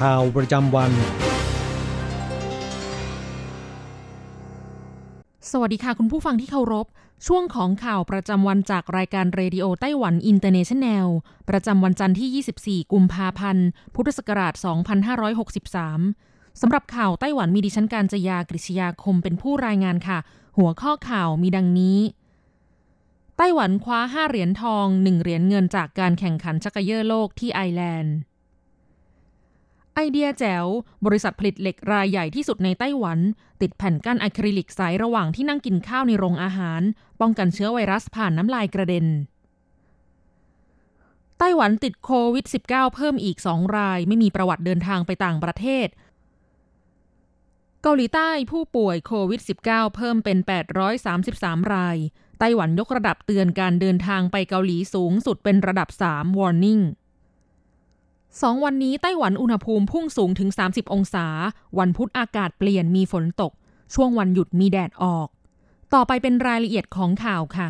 ข่าวประจำวัน สวัสดีค่ะคุณผู้ฟังที่เคารพ ช่วงของข่าวประจำวันจากรายการ Radio Taiwan International ประจำวันจันทร์ที่ 24 กุมภาพันธ์ พุทธศักราช 2563 สำหรับข่าวไต้หวันมีดิฉันการจยากริชยาคมเป็นผู้รายงานค่ะ หัวข้อข่าวมีดังนี้ไต้หวันคว้า 5 เหรียญทอง 1 เหรียญเงินจากการแข่งขันชักเกยอร์โลกที่ไอร์แลนด์ ไอเดียแจ๋ว บริษัทผลิตเหล็กรายใหญ่ที่สุดในไต้หวัน ติดแผ่นกั้นอะคริลิกใสระหว่างที่นั่งกินข้าวในโรงอาหาร ป้องกันเชื้อไวรัสผ่านน้ำลายกระเด็น ไต้หวันติดโควิด -19 เพิ่มอีก 2 ราย ไม่มีประวัติเดินทางไปต่างประเทศ เกาหลีใต้ผู้ป่วยโควิด -19 เพิ่มเป็น 833 ราย ไต้หวันยกระดับเตือนการเดินทางไปเกาหลีสูงสุดเป็นระดับ 3 warning สองวันนี้ไต้หวันอุณหภูมิพุ่งสูงถึง 30 องศา วันพุธอากาศเปลี่ยนมีฝนตก ช่วงวันหยุดมีแดดออก ต่อไปเป็นรายละเอียดของข่าวค่ะ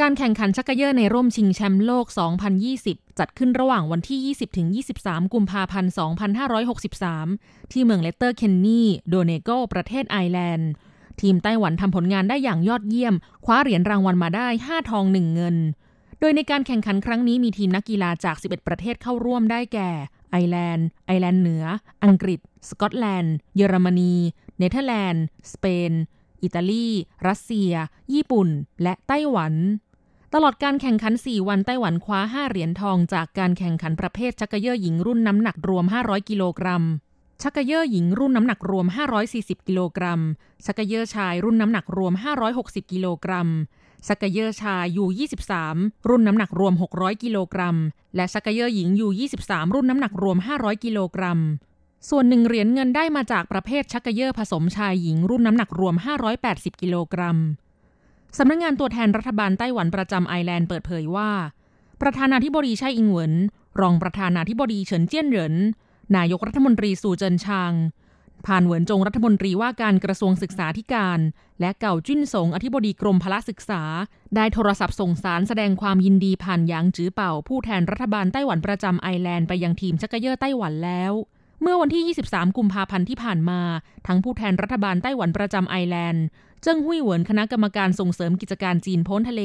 การแข่งขันชักเกยอร์ในร่มชิงแชมป์โลก 2020 จัดขึ้นระหว่างวันที่ 20-23 กุมภาพันธ์ 2563 ที่เมือง Letterkenny Donegal ประเทศไอร์แลนด์ ทีมไต้หวันทำผลงานได้อย่างยอดเยี่ยม คว้าเหรียญรางวัลมาได้ 5 ทอง 1 เงิน โดยในการแข่งขันครั้งนี้มีทีมนักกีฬาจาก 11 ประเทศเข้าร่วมได้แก่ ไอร์แลนด์ ไอร์แลนด์เหนือ อังกฤษ สกอตแลนด์ เยอรมนี เนเธอร์แลนด์ สเปน อิตาลี รัสเซีย ญี่ปุ่น และไต้หวัน ตลอดการแข่งขัน 4 วันไต้หวันคว้า 5 เหรียญทองจากการแข่งขันประเภทชักเกยอร์หญิงรุ่นน้ำหนักรวม 500 กิโลกรัมชักเกยอร์หญิงรุ่นน้ำหนักรวม 540 กิโลกรัม ชักเกยอร์ชายรุ่นน้ำหนักรวม 560 กิโลกรัม ชักเกยอร์ชาย U23 รุ่นน้ำหนักรวม 600 กิโลกรัม และชักเกยอร์หญิง U23 รุ่นน้ำหนักรวม 500 กิโลกรัม ส่วนหนึ่งเหรียญเงินได้มาจากประเภทชักเกยอร์ผสมชายหญิง รุ่นน้ำหนักรวม 580 กิโลกรัมสำนักงานตัวแทนรัฐบาลไต้หวันประจำไอร์แลนด์เปิดเผยว่า ประธานาธิบดีไช่อิงเหวิน รองประธานาธิบดีเฉินเจี้ยนเหริน นายกรัฐมนตรีซูเจินชาง พานเหวินจงรัฐมนตรีว่าการกระทรวงศึกษาธิการ และเกาจิ้นสงอธิบดีกรมพละศึกษา ได้โทรศัพท์ส่งสารแสดงความยินดีผ่านหยางจื้อเป่า ผู้แทนรัฐบาลไต้หวันประจำไอร์แลนด์ไปยังทีมชักเกยอร์ไต้หวันแล้วเมื่อวันที่ 23 กุมภาพันธ์ที่ผ่านมา ทั้งผู้แทนรัฐบาลไต้หวันประจำไอร์แลนด์ เจิ้งหุยเหวินคณะกรรมการส่งเสริมกิจการจีนพ้นทะเล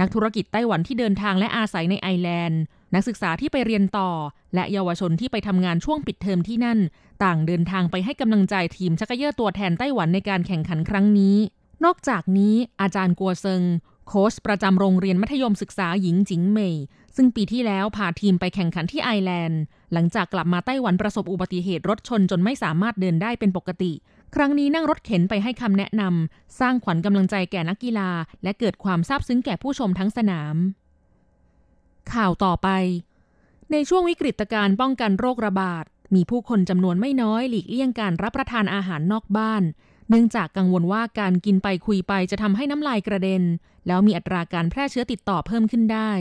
นักธุรกิจไต้หวันที่เดินทางและอาศัยในไอร์แลนด์ นักศึกษาที่ไปเรียนต่อ และเยาวชนที่ไปทำงานช่วงปิดเทอมที่นั่น ต่างเดินทางไปให้กำลังใจทีมชักเย่อตัวแทนไต้หวันในการแข่งขันครั้งนี้ นอกจากนี้อาจารย์กัวเซิงโค้ชประจำโรงเรียนมัธยมศึกษาหญิงจิงเมยซึ่งปีที่แล้วพาทีมไปแข่งขันที่ไอร์แลนด์ หลังจากกลับมาไต้หวันประสบอุบัติเหตุรถชนจนไม่สามารถเดินได้เป็นปกติ ครั้งนี้นั่งรถเข็นไปให้คำแนะนำสร้างขวัญกำลังใจแก่นักกีฬา และเกิดความซาบซึ้งแก่ผู้ชมทั้งสนาม ข่าวต่อไป ในช่วงวิกฤตการป้องกันโรคระบาด มีผู้คนจำนวนไม่น้อยหลีกเลี่ยงการรับประทานอาหารนอกบ้าน เนื่องจากกังวลว่าการกินไปคุยไปจะทำให้น้ำลายกระเด็น แล้วมีอัตราการแพร่เชื้อติดต่อเพิ่มขึ้นได้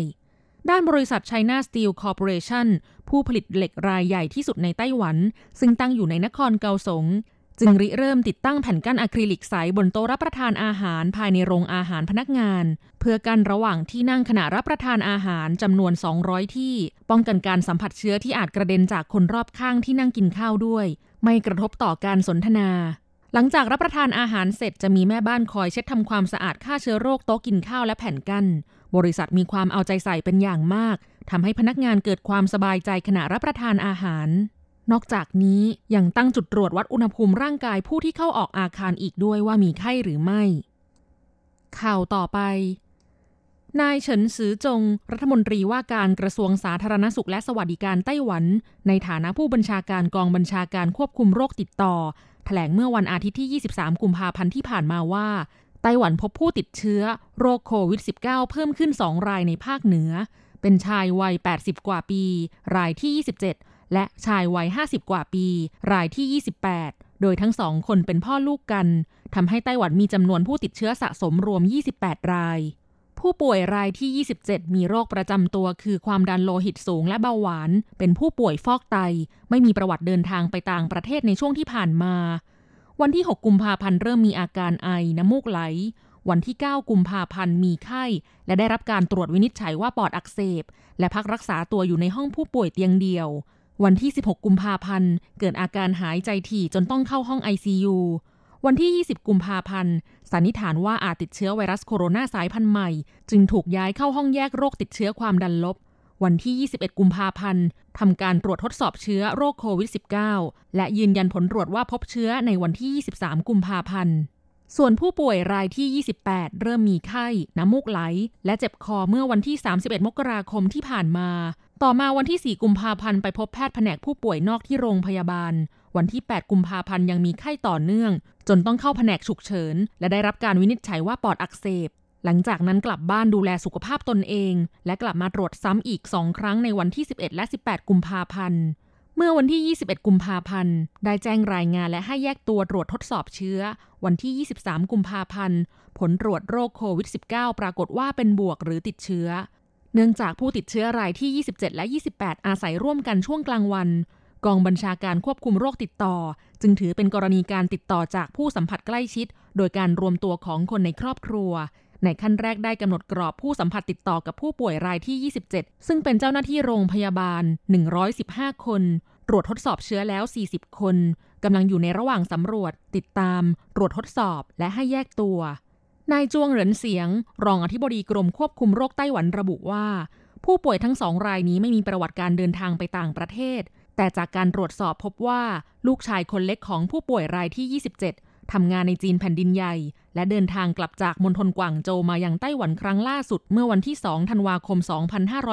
ด้านบริษัท China Steel Corporation ผู้ผลิตเหล็กรายใหญ่ที่สุดในไต้หวัน ซึ่งตั้งอยู่ในนครเกาสง จึงริเริ่มติดตั้งแผ่นกั้นอะคริลิกใสบนโต๊ะรับประทานอาหารภายในโรงอาหารพนักงาน เพื่อกันระหว่างที่นั่งขณะรับประทานอาหารจำนวน 200 ที่ ป้องกันการสัมผัสเชื้อที่อาจกระเด็นจากคนรอบข้างที่นั่งกินข้าวด้วย ไม่กระทบต่อการสนทนา หลังจากรับประทานอาหารเสร็จจะมีแม่บ้านคอยเช็ดทำความสะอาดฆ่าเชื้อโรคโต๊ะกินข้าวและแผ่นกั้นบริษัทมีความเอาใจใส่เป็นอย่างมากทำให้พนักงานเกิดความสบายใจขณะรับประทานอาหาร นอกจากนี้ยังตั้งจุดตรวจวัดอุณหภูมิร่างกายผู้ที่เข้าออกอาคารอีกด้วยว่ามีไข้หรือไม่ ข่าวต่อไป นายเฉินซือจง รัฐมนตรีว่าการกระทรวงสาธารณสุขและสวัสดิการไต้หวัน ในฐานะผู้บัญชาการกองบัญชาการควบคุมโรคติดต่อ แถลงเมื่อวันอาทิตย์ที่ 23 กุมภาพันธ์ที่ผ่านมาว่าไต้หวันพบผู้ติดเชื้อ โรคโควิด -19 เพิ่มขึ้น 2 รายในภาคเหนือ เป็นชายวัย 80 กว่าปี รายที่ 27 และชายวัย 50 กว่าปี รายที่ 28 โดยทั้งสองคนเป็นพ่อลูกกันทำให้ไต้หวันมีจำนวนผู้ติดเชื้อสะสมรวม 28 ราย ผู้ป่วยรายที่ 27 มีโรคประจำตัวคือความดันโลหิตสูงและเบาหวาน เป็นผู้ป่วยฟอกไต ไม่มีประวัติเดินทางไปต่างประเทศในช่วงที่ผ่านมา วันที่ 6 กุมภาพันธ์เริ่มมีอาการไอ น้ำมูกไหล วันที่ 9 กุมภาพันธ์มีไข้ และได้รับการตรวจวินิจฉัยว่าปอดอักเสบ และพักรักษาตัวอยู่ในห้องผู้ป่วยเตียงเดียว วันที่ 16 กุมภาพันธ์ เกิดอาการหายใจถี่จนต้องเข้าห้อง ICU วันที่ 20 กุมภาพันธ์ สันนิษฐานว่าอาจติดเชื้อไวรัสโคโรนาสายพันธุ์ใหม่ จึงถูกย้ายเข้าห้องแยกโรคติดเชื้อความดันลบ วันที่ 21 กุมภาพันธ์ทำการตรวจทดสอบเชื้อโรคโควิด -19 และยืนยันผลตรวจว่าพบเชื้อในวันที่ 23 กุมภาพันธ์ ส่วนผู้ป่วยรายที่ 28 เริ่มมีไข้ น้ำมูกไหล และเจ็บคอเมื่อวันที่ 31 มกราคมที่ผ่านมา ต่อมาวันที่ 4 กุมภาพันธ์ไปพบแพทย์แผนกผู้ป่วยนอกที่โรงพยาบาล วันที่ 8 กุมภาพันธ์ยังมีไข้ต่อเนื่อง จนต้องเข้าแผนกฉุกเฉิน และได้รับการวินิจฉัยว่าปอดอักเสบ หลังจากนั้นกลับบ้านดูแลสุขภาพตนเอง และกลับมาตรวจซ้ำอีก2ครั้งในวันที่ 11 และ 18 กุมภาพันธ์ เมื่อวันที่ 21 กุมภาพันธ์ ได้แจ้งรายงานและให้แยกตัวตรวจทดสอบเชื้อ วันที่ 23 กุมภาพันธ์ ผลตรวจโรคโควิด -19 ปรากฏว่าเป็นบวกหรือติดเชื้อ เนื่องจากผู้ติดเชื้อรายที่ 27 และ 28 อาศัยร่วมกันช่วงกลางวัน กองบัญชาการควบคุมโรคติดต่อ จึงถือเป็นกรณีการติดต่อจากผู้สัมผัสใกล้ชิด โดยการรวมตัวของคนในครอบครัว ในขั้นแรกได้กำหนดกรอบผู้สัมผัสติดต่อกับผู้ป่วยรายที่ 27 ซึ่งเป็นเจ้าหน้าที่โรงพยาบาล 115 คน ตรวจทดสอบเชื้อแล้ว 40 คนกำลังอยู่ในระหว่างสำรวจ ติดตาม ตรวจทดสอบ และให้แยกตัว นายจวงเหรินเสียง รองอธิบดีกรมควบคุมโรคไต้หวันระบุว่า ผู้ป่วยทั้งสองรายนี้ไม่มีประวัติการเดินทางไปต่างประเทศ แต่จากการตรวจสอบพบว่าลูกชายคนเล็กของผู้ป่วยรายที่ 27 ทำงานในจีนแผ่นดินใหญ่ และเดินทางกลับจากมณฑลกวางโจวมายังไต้หวันครั้งล่าสุด เมื่อวันที่ 2 ธันวาคม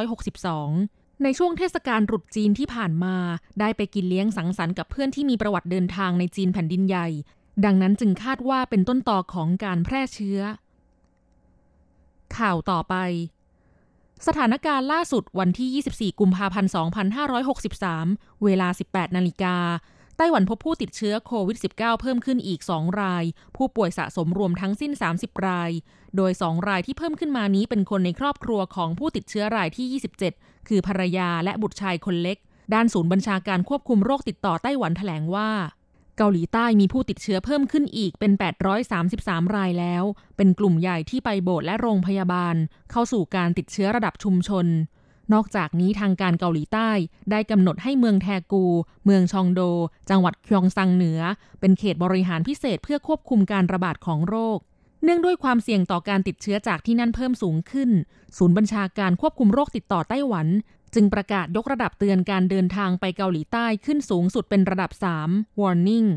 2562ในช่วงเทศกาลรุษจีนที่ผ่านมา ได้ไปกินเลี้ยงสังสรรค์กับเพื่อนที่มีประวัติเดินทางในจีนแผ่นดินใหญ่ ดังนั้นจึงคาดว่าเป็นต้นต่อของการแพร่เชื้อ ข่าวต่อไป สถานการณ์ล่าสุดวันที่ 24 กุมภาพันธ์ 2563 เวลา 18 นาฬิกา ไต้หวันพบผู้ติดเชื้อโควิด -19 เพิ่มขึ้นอีก 2 ราย ผู้ป่วยสะสมรวมทั้งสิ้น 30 ราย โดย 2 รายที่เพิ่มขึ้นมานี้เป็นคนในครอบครัวของผู้ติดเชื้อรายที่ 27 คือภรรยาและบุตรชายคนเล็ก ด้านศูนย์บัญชาการควบคุมโรคติดต่อไต้หวันแถลงว่า เกาหลีใต้มีผู้ติดเชื้อเพิ่มขึ้นอีกเป็น 833 รายแล้ว เป็นกลุ่มใหญ่ที่ไปโบสถ์และโรงพยาบาล เข้าสู่การติดเชื้อระดับชุมชน นอกจากนี้ทางการเกาหลีใต้ได้กำหนดให้เมืองแทกู เมืองชองโด จังหวัดคยองซังเหนือ เป็นเขตบริหารพิเศษเพื่อควบคุมการระบาดของโรค เนื่องด้วยความเสี่ยงต่อการติดเชื้อจากที่นั่นเพิ่มสูงขึ้น ศูนย์บัญชาการควบคุมโรคติดต่อไต้หวัน จึงประกาศยกระดับเตือนการเดินทางไปเกาหลีใต้ขึ้นสูงสุดเป็นระดับ 3 warning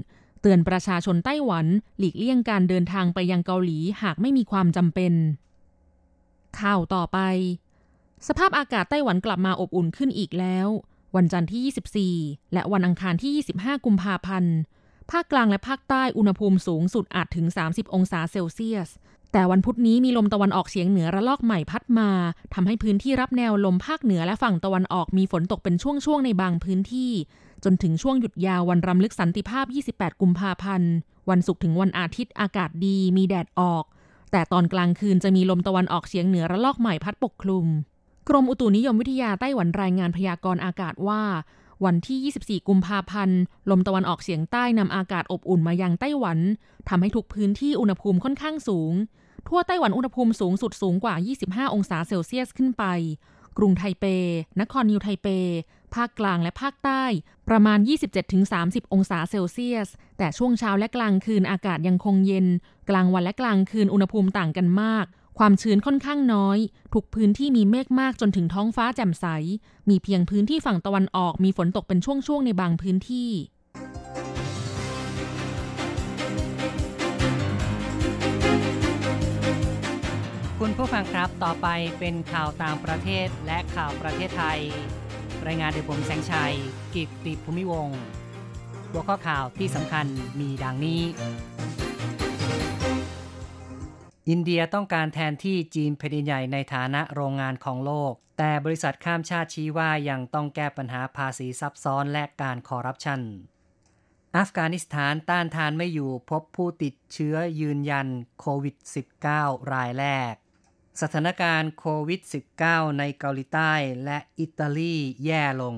เตือนประชาชนไต้หวัน หลีกเลี่ยงการเดินทางไปยังเกาหลีหากไม่มีความจำเป็น ข่าวต่อไป สภาพอากาศไต้หวันกลับมาอบอุ่นขึ้นอีกแล้ว วันจันทร์ที่ 24 และวันอังคารที่ 25 กุมภาพันธ์ ภาคกลางและภาคใต้อุณหภูมิสูงสุดอาจถึง 30 องศาเซลเซียส แต่วันพุธนี้มีลมตะวันออกเฉียงเหนือระลอกใหม่พัดมาทำให้พื้นที่รับแนวลมภาคเหนือและฝั่งตะวันออกมีฝนตกเป็นช่วงๆในบางพื้นที่ จนถึงช่วงหยุดยาววันรำลึกสันติภาพ 28 กุมภาพันธ์ วันศุกร์ถึงวันอาทิตย์อากาศดีมีแดดออก แต่ตอนกลางคืนจะมีลมตะวันออกเฉียงเหนือระลอกใหม่พัดปกคลุม กรมอุตุนิยมวิทยาไต้หวันรายงานพยากรณ์อากาศว่า วันที่ 24 กุมภาพันธ์ ลมตะวันออกเฉียงใต้นำอากาศอบอุ่นมายังไต้หวันทำให้ทุกพื้นที่อุณหภูมิค่อนข้างสูง ทั่วไต้หวันอุณหภูมิสูงสุดสูงกว่า 25 องศาเซลเซียสขึ้นไป กรุงไทเป นครนิวไทเป ภาคกลางและภาคใต้ ประมาณ 27-30 องศาเซลเซียส แต่ช่วงเช้าและกลางคืนอากาศยังคงเย็น กลางวันและกลางคืนอุณหภูมิต่างกันมาก ความชื้นค่อนข้างน้อย ทุกพื้นที่มีเมฆมากจนถึงท้องฟ้าแจ่มใส มีเพียงพื้นที่ฝั่งตะวันออกมีฝนตกเป็นช่วงๆในบางพื้นที่คุณผู้ฟังครับ ต่อไปเป็นข่าวต่างประเทศและข่าวประเทศไทย รายงานโดยผมแสงชัย กิตติภูมิวงศ์หัวข้อข่าวที่สำคัญมีดังนี้ อินเดียต้องการแทนที่จีนแผ่นใหญ่ในฐานะโรงงานของโลก แต่บริษัทข้ามชาติชี้ว่ายังต้องแก้ปัญหาภาษีซับซ้อนและการคอร์รัปชัน อัฟกานิสถานต้านทานไม่อยู่พบผู้ติดเชื้อยืนยันโควิด -19 รายแรก สถานการณ์โควิด -19 ในเกาหลีใต้และอิตาลีแย่ลง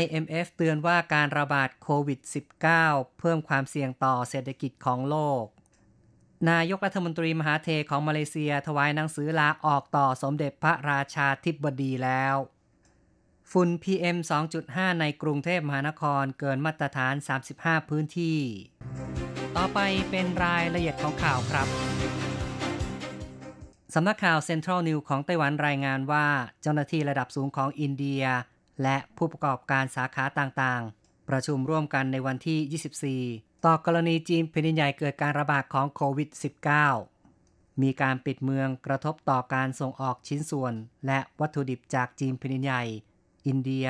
IMF เตือนว่าการระบาดโควิด -19 เพิ่มความเสี่ยงต่อเศรษฐกิจของโลก นายกรัฐมนตรีมหาเทของมาเลเซียถวายหนังสือลาออกต่อสมเด็จพระราชาธิบดีแล้ว ฝุ่น PM 2.5 ในกรุงเทพมหานครเกินมาตรฐาน 35 พื้นที่ ต่อไปเป็นรายละเอียดของข่าวครับ สำนักข่าวเซ็นทรัลนิวของไต้หวันรายงานว่าเจ้าหน้าที่ระดับสูงของอินเดีย และผู้ประกอบการสาขาต่างๆ ประชุมร่วมกันในวันที่ 24 ต่อกรณีจีนแผ่นดินใหญ่เกิดการระบาดของโควิด -19 มีการปิดเมืองกระทบต่อการส่งออกชิ้นส่วน และวัตถุดิบจากจีนแผ่นดินใหญ่ อินเดีย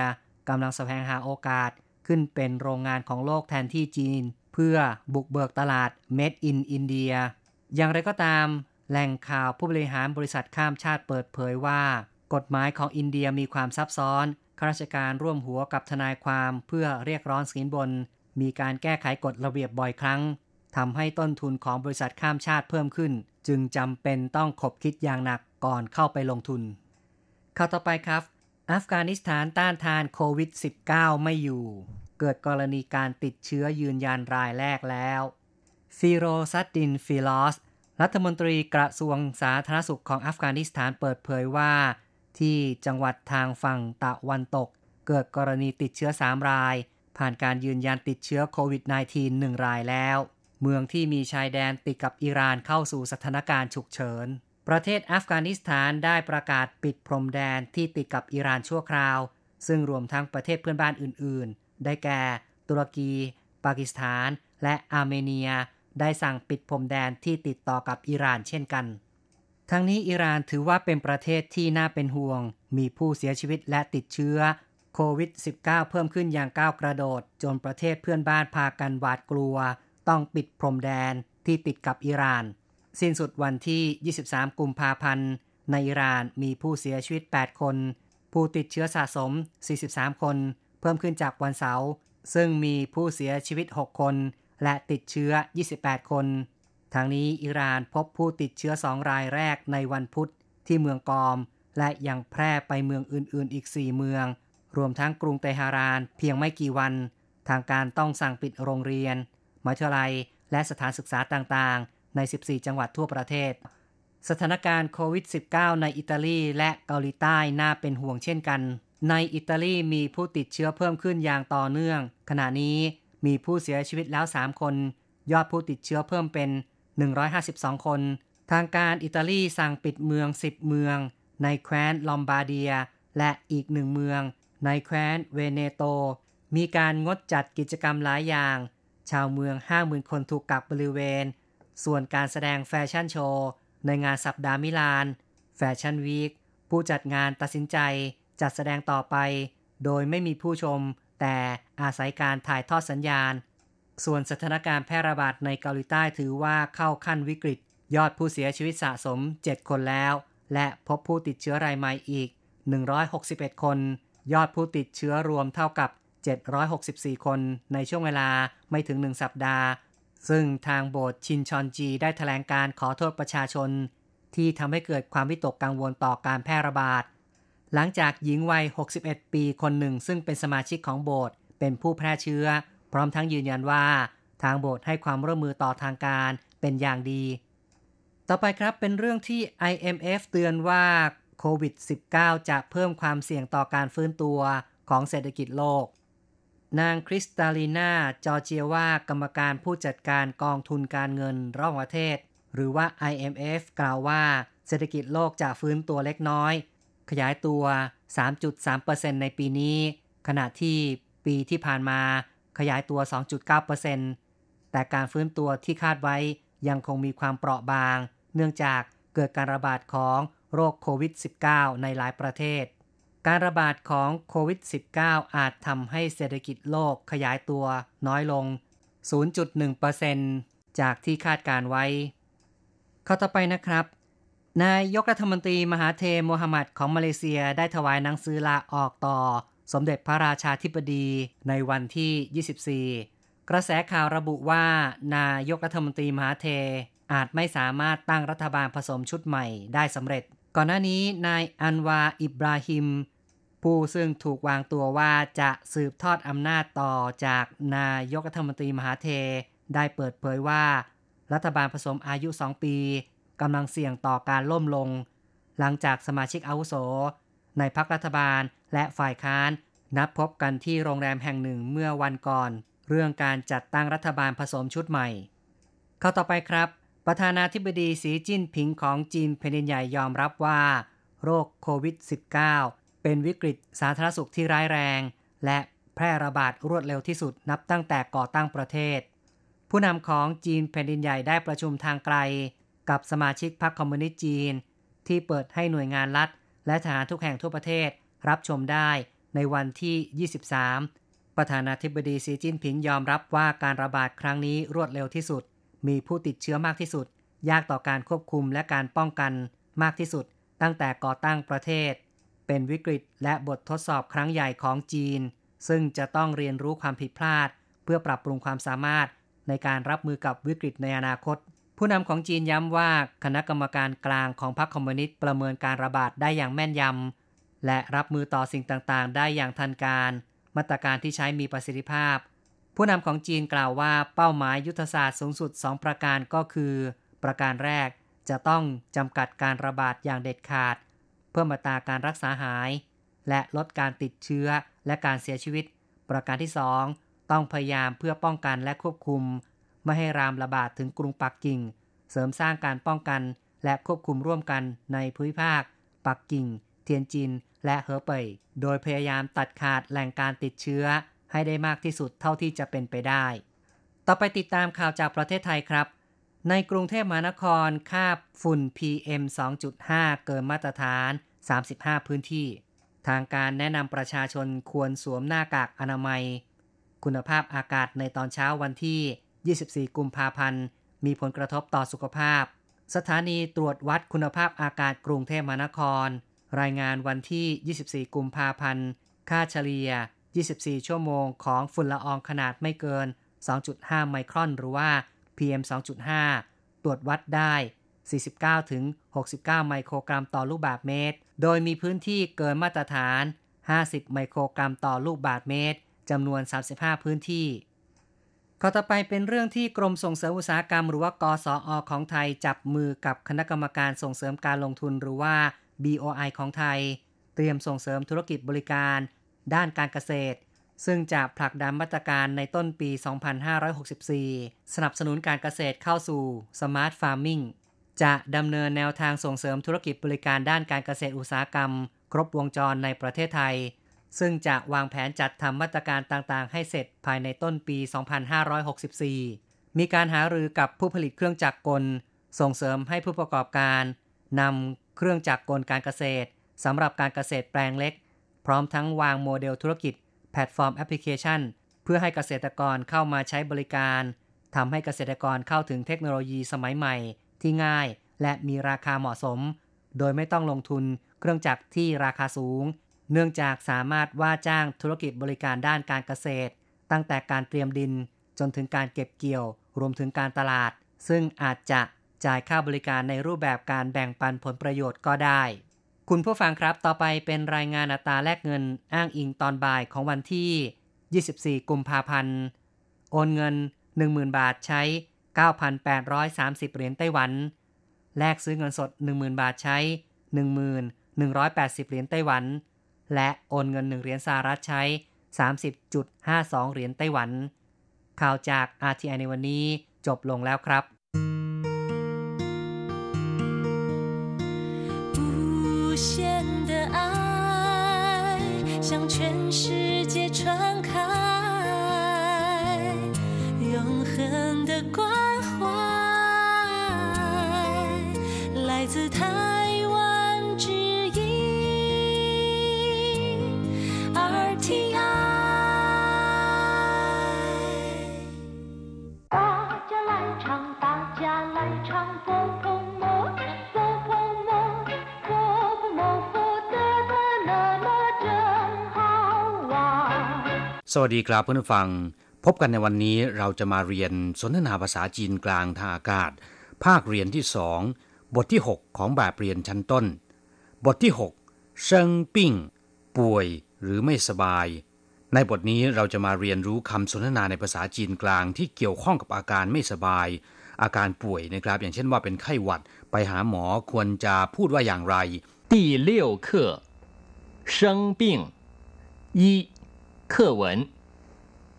กำลังแสวงหาโอกาสขึ้นเป็นโรงงานของโลกแทนที่จีน เพื่อบุกเบิกตลาด Made in India อย่างไรก็ตาม แหล่งข่าวผู้บริหารบริษัทข้ามชาติเปิดเผยว่า กฎหมายของอินเดียมีความซับซ้อนข้าราชการร่วมหัวกับทนายความเพื่อเรียกร้องสินบน มีการแก้ไขกฎระเบียบบ่อยครั้งทำให้ต้นทุนของบริษัทข้ามชาติเพิ่มขึ้น จึงจำเป็นต้องขบคิดอย่างหนักก่อนเข้าไปลงทุนข่าวต่อไปครับ อัฟกานิสถานต้านทานโควิด -19 ไม่อยู่ เกิดกรณีการติดเชื้อยืนยันรายแรกแล้วฟิโรซัดดินฟิลอสรัฐมนตรีกระทรวงสาธารณสุขของอัฟกานิสถานเปิดเผยว่า ที่จังหวัดทางฝั่งตะวันตก เกิดกรณีติดเชื้อ 3 ราย ผ่านการยืนยันติดเชื้อโควิด -19 1รายแล้ว เมืองที่มีชายแดนติดกับอิหร่านเข้าสู่สถานการณ์ฉุกเฉิน ประเทศอัฟกานิสถานได้ประกาศปิดพรมแดนที่ติดกับอิหร่านชั่วคราว ซึ่งรวมทั้งประเทศเพื่อนบ้านอื่น ๆ ได้แก่ ตุรกี ปากีสถาน และอาร์เมเนีย ได้สั่งปิดพรมแดนที่ติดต่อกับอิหร่านเช่นกัน ทั้งนี้อิหร่านถือว่าเป็นประเทศที่น่าเป็นห่วง มีผู้เสียชีวิตและติดเชื้อ โควิด -19 เพิ่มขึ้นอย่างก้าวกระโดด จนประเทศเพื่อนบ้านพากันหวาดกลัว ต้องปิดพรมแดนที่ติดกับอิหร่าน สิ้นสุดวันที่ 23 กุมภาพันธ์ ในอิหร่านมีผู้เสียชีวิต 8 คน ผู้ติดเชื้อสะสม 43 คน เพิ่มขึ้นจากวันเสาร์ซึ่งมีผู้เสียชีวิต 6 คน และติดเชื้อ 28 คน ทางนี้อิหร่านพบผู้ติดเชื้อ 2 รายแรกในวันพุธที่เมืองกอม และยังแพร่ไปเมืองอื่นๆ อีก 4 เมือง รวมทั้งกรุงเตหะราน เพียงไม่กี่วัน ทางการต้องสั่งปิดโรงเรียนมหาวิทยาลัย และสถานศึกษาต่างๆ ใน 14 จังหวัดทั่วประเทศ สถานการณ์โควิด -19 ในอิตาลีและเกาหลีใต้น่าเป็นห่วงเช่นกัน ในอิตาลีมีผู้ติดเชื้อเพิ่มขึ้นอย่างต่อเนื่อง ขณะนี้มีผู้เสียชีวิตแล้ว 3 คน ยอดผู้ติดเชื้อเพิ่มเป็น 152 คน ทางการอิตาลีสั่งปิดเมือง 10 เมือง ในแคว้นลอมบาร์เดีย และอีกหนึ่งเมือง ในแคว้นเวเนโต มีการงดจัดกิจกรรมหลายอย่าง ชาวเมือง 50,000 คนถูกกักบริเวณ ส่วนการแสดงแฟชั่นโชว์ ในงานสัปดาห์มิลาน แฟชั่นวีคผู้จัดงานตัดสินใจจัดแสดงต่อไป โดยไม่มีผู้ชม แต่อาศัยการถ่ายทอดสัญญาณ ส่วนสถานการณ์แพร่ระบาดในเกาหลีใต้ถือว่าเข้าขั้นวิกฤต ยอดผู้เสียชีวิตสะสม 7 คนแล้ว และพบผู้ติดเชื้อรายใหม่อีก 161 คน ยอดผู้ติดเชื้อรวมเท่ากับ 764 คนในช่วงเวลาไม่ถึง 1 สัปดาห์ ซึ่งทางโบสถ์ชินชอนจีได้แถลงการขอโทษประชาชน ที่ทำให้เกิดความวิตกกังวลต่อการแพร่ระบาด หลังจากหญิงวัย 61 ปีคนหนึ่ง ซึ่งเป็นสมาชิกของโบสถ์เป็นผู้แพร่เชื้อ พร้อมทั้งยืนยันว่า ทางโบสถ์ให้ความร่วมมือต่อทางการเป็นอย่างดี ต่อไปครับเป็นเรื่องที่ IMF เตือนว่า โควิด -19 จะเพิ่มความเสี่ยงต่อการฟื้นตัวของเศรษฐกิจโลก นางคริสตาลีนาจอร์เจียว่ากรรมการผู้จัดการกองทุนการเงินระหว่างประเทศ หรือว่า IMF กล่าวว่าเศรษฐกิจโลกจะฟื้นตัวเล็กน้อย ขยายตัว 3.3%ในปีนี้ ขณะที่ปีที่ผ่านมาขยายตัว 2.9%แต่การฟื้นตัวที่คาดไว้ยังคงมีความเปราะบาง เนื่องจากเกิดการระบาดของ โรคโควิด -19 ในหลายประเทศ การระบาดของโควิด -19 อาจทำให้เศรษฐกิจโลกขยายตัวน้อยลง 0.1%จากที่คาดการไว้ เข้าต่อไปนะครับ นายยกรัฐมนตรีมหาเทโมฮัมหมัดของมาเลเซียได้ถวายหนังสือลาออกต่อ สมเด็จพระราชาธิบดีในวันที่ 24 กระแสข่าวระบุว่านายกรัฐมนตรีมหาเทอาจไม่สามารถตั้งรัฐบาลผสมชุดใหม่ได้สำเร็จ ก่อนหน้านี้นายอันวาอิบราฮิม ผู้ซึ่งถูกวางตัวว่าจะสืบทอดอำนาจต่อจากนายกรัฐมนตรีมหาเท ได้เปิดเผยว่า รัฐบาลผสมอายุ 2 ปีกำลังเสี่ยงต่อการล่มลง หลังจากสมาชิกอาวุโส ในพักรัฐบาลและฝ่ายค้าน นัดพบกันที่โรงแรมแห่งหนึ่งเมื่อวันก่อน เรื่องการจัดตั้งรัฐบาลผสมชุดใหม่ เข้าต่อไปครับ ประธานาธิบดีสีจิ้นผิงของจีนแผ่นดินใหญ่ยอมรับว่า โรคโควิด -19 เป็นวิกฤตสาธารณสุขที่ร้ายแรง และแพร่ระบาดรวดเร็วที่สุดนับตั้งแต่ก่อตั้งประเทศ ผู้นำของจีนแผ่นดินใหญ่ได้ประชุมทางไกล กับสมาชิกพรรคคอมมิวนิสต์จีน ที่เปิดให้หน่วยงานรัฐ และทหารทุกแห่งทั่วประเทศรับชมได้ในวันที่ 23 ประธานาธิบดีสีจิ้นผิงยอมรับว่าการระบาดครั้งนี้รวดเร็วที่สุด มีผู้ติดเชื้อมากที่สุด ยากต่อการควบคุมและการป้องกันมากที่สุด ตั้งแต่ก่อตั้งประเทศ เป็นวิกฤตและบททดสอบครั้งใหญ่ของจีน ซึ่งจะต้องเรียนรู้ความผิดพลาด เพื่อปรับปรุงความสามารถในการรับมือกับวิกฤตในอนาคต ผู้นำของจีนย้ำว่าคณะกรรมการกลางของพรรคคอมมิวนิสต์ประเมินการระบาดได้อย่างแม่นยำและรับมือต่อสิ่งต่างๆ ได้อย่างทันการ มาตรการที่ใช้มีประสิทธิภาพ ผู้นำของจีนกล่าวว่าเป้าหมายยุทธศาสตร์สูงสุด 2 ประการก็คือ ประการแรกจะต้องจำกัดการระบาดอย่างเด็ดขาด เพื่อมาตาการรักษาหาย และลดการติดเชื้อและการเสียชีวิต ประการที่ 2 ต้องพยายามเพื่อป้องกันและควบคุม ไม่ให้รามระบาดถึงกรุงปักกิ่ง เสริมสร้างการป้องกันและควบคุมร่วมกันในภูมิภาค ปักกิ่ง เทียนจิน และเฮอเป่ยโดยพยายามตัดขาดแหล่งการติดเชื้อ ให้ได้มากที่สุดเท่าที่จะเป็นไปได้ ต่อไปติดตามข่าวจากประเทศไทยครับ ในกรุงเทพมหานครค่าฝุ่น PM 2.5 เกินมาตรฐาน 35 พื้นที่ ทางการแนะนำประชาชนควรสวมหน้ากากอนามัย คุณภาพอากาศในตอนเช้าวันที่ 24 กุมภาพันธ์ มีผลกระทบต่อสุขภาพ สถานีตรวจวัดคุณภาพอากาศกรุงเทพมหานคร รายงานวันที่ 24 กุมภาพันธ์ ค่าเฉลี่ย 24 ชั่วโมงของฝุ่นละอองขนาดไม่เกิน 2.5 ไมครอนหรือว่า PM 2.5 ตรวจวัดได้ 49 ถึง 69 ไมโครกรัมต่อลูกบาศก์เมตร โดยมีพื้นที่เกินมาตรฐาน 50 ไมโครกรัมต่อลูกบาศก์เมตรจำนวน 35 พื้นที่ข้อต่อไปเป็นเรื่องที่กรมส่งเสริมอุตสาหกรรม หรือว่ากสออของไทยจับมือกับคณะกรรมการส่งเสริมการลงทุนหรือว่า BOI ของไทย เตรียมส่งเสริมธุรกิจบริการ ด้านการเกษตร ซึ่งจะผลักดันมาตรการในต้นปี 2564 สนับสนุนการเกษตรเข้าสู่ Smart Farming จะดำเนินแนวทางส่งเสริมธุรกิจบริการด้านการเกษตรอุตสาหกรรม ครบวงจรในประเทศไทย ซึ่งจะวางแผนจัดทำมาตรการต่างๆ ให้เสร็จภายในต้นปี 2564 มีการหารือกับผู้ผลิตเครื่องจักรกล ส่งเสริมให้ผู้ประกอบการนำเครื่องจักรกลการเกษตรสำหรับการเกษตรแปลงเล็ก พร้อมทั้งวางโมเดลธุรกิจ แพลตฟอร์มแอปพลิเคชัน เพื่อให้เกษตรกรเข้ามาใช้บริการทำให้เกษตรกรเข้าถึงเทคโนโลยีสมัยใหม่ ที่ง่ายและมีราคาเหมาะสม โดยไม่ต้องลงทุนเครื่องจักรที่ราคาสูง เนื่องจากสามารถว่าจ้างธุรกิจบริการด้านการเกษตร ตั้งแต่การเตรียมดิน จนถึงการเก็บเกี่ยว รวมถึงการตลาด ซึ่งอาจจะจ่ายค่าบริการในรูปแบบการแบ่งปันผลประโยชน์ก็ได้ คุณผู้ฟังครับต่อไปเป็นรายงานอัตราแลกเงินอ้างอิงตอนบ่ายของวันที่ 24 กุมภาพันธ์ โอนเงิน 10,000 บาทใช้ 9,830 เหรียญไต้หวัน แลกซื้อเงินสด 10,000 บาทใช้ 1180 เหรียญไต้หวัน และโอนเงิน 1 เหรียญสหรัฐใช้ 30.52 เหรียญไต้หวัน ข่าวจาก RTI ในวันนี้จบลงแล้วครับ 世界传开，永恒的关怀，来自他。 สวัสดีครับเพื่อนฟัง พบกันในวันนี้เราจะมาเรียนสนทนาภาษาจีนกลางทางอากาศ ภาคเรียนที่สองบทที่ 6 ของแบบเรียนชั้นต้น บทที่6เซิงปิ้ง ป่วยหรือไม่สบาย ในบทนี้เราจะมาเรียนรู้คำสนทนาในภาษาจีนกลางที่เกี่ยวข้องกับอาการไม่สบาย อาการป่วยนะครับ อย่างเช่นว่าเป็นไข้หวัดไปหาหมอควรจะพูดว่าอย่างไรที่เลี้เอเซิงปิ้ง 课文：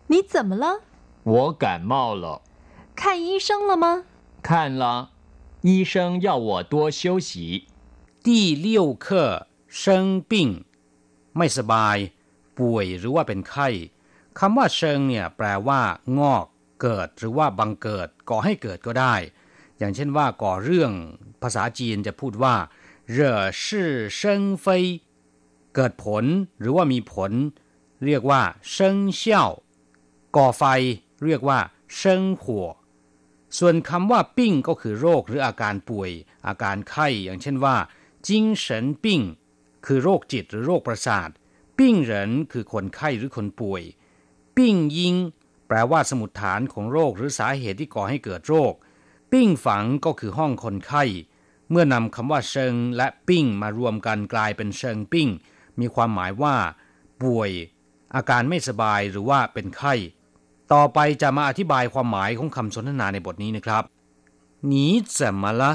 你怎么了？我感冒了，看医生了吗？看了，医生要我多休息。ที่เลี้ยวเคอเซิงปิ้งไม่สบาย ป่วยหรือว่าเป็นไข้คำว่าเซิงเนี่ยแปลว่า งอก เกิดหรือว่าบังเกิด ก่อให้เกิดก็ได้ อย่างเช่นว่าก่อเรื่อง ภาษาจีนจะพูดว่าเร่อชื่อเซิงเฟยเกิดผลหรือว่ามีผล เรียกว่าเซิงเซี่ยวก่อไฟ เรียกว่าเซิงหัวส่วนคำว่าปิ้งก็คือโรคหรืออาการป่วย อาการไข้อย่างเช่นว่า จิงเฉินปิ้ง คือโรคจิตหรือโรคประสาท ปิ้งเหรินคือคนไข้หรือคนป่วย ปิ้งยิง แปลว่าสมุดฐานของโรคหรือสาเหตุที่ก่อให้เกิดโรค ปิ้งฝังก็คือห้องคนไข้ เมื่อนำคำว่าเชิงและปิ้งมารวมกันกลายเป็นเชิงปิ้ง มีความหมายว่า ป่วย อาการไม่สบายหรือว่าเป็นไข้ ต่อไปจะมาอธิบายความหมายของคำสนทนาในบทนี้นะครับหนีเสมาละ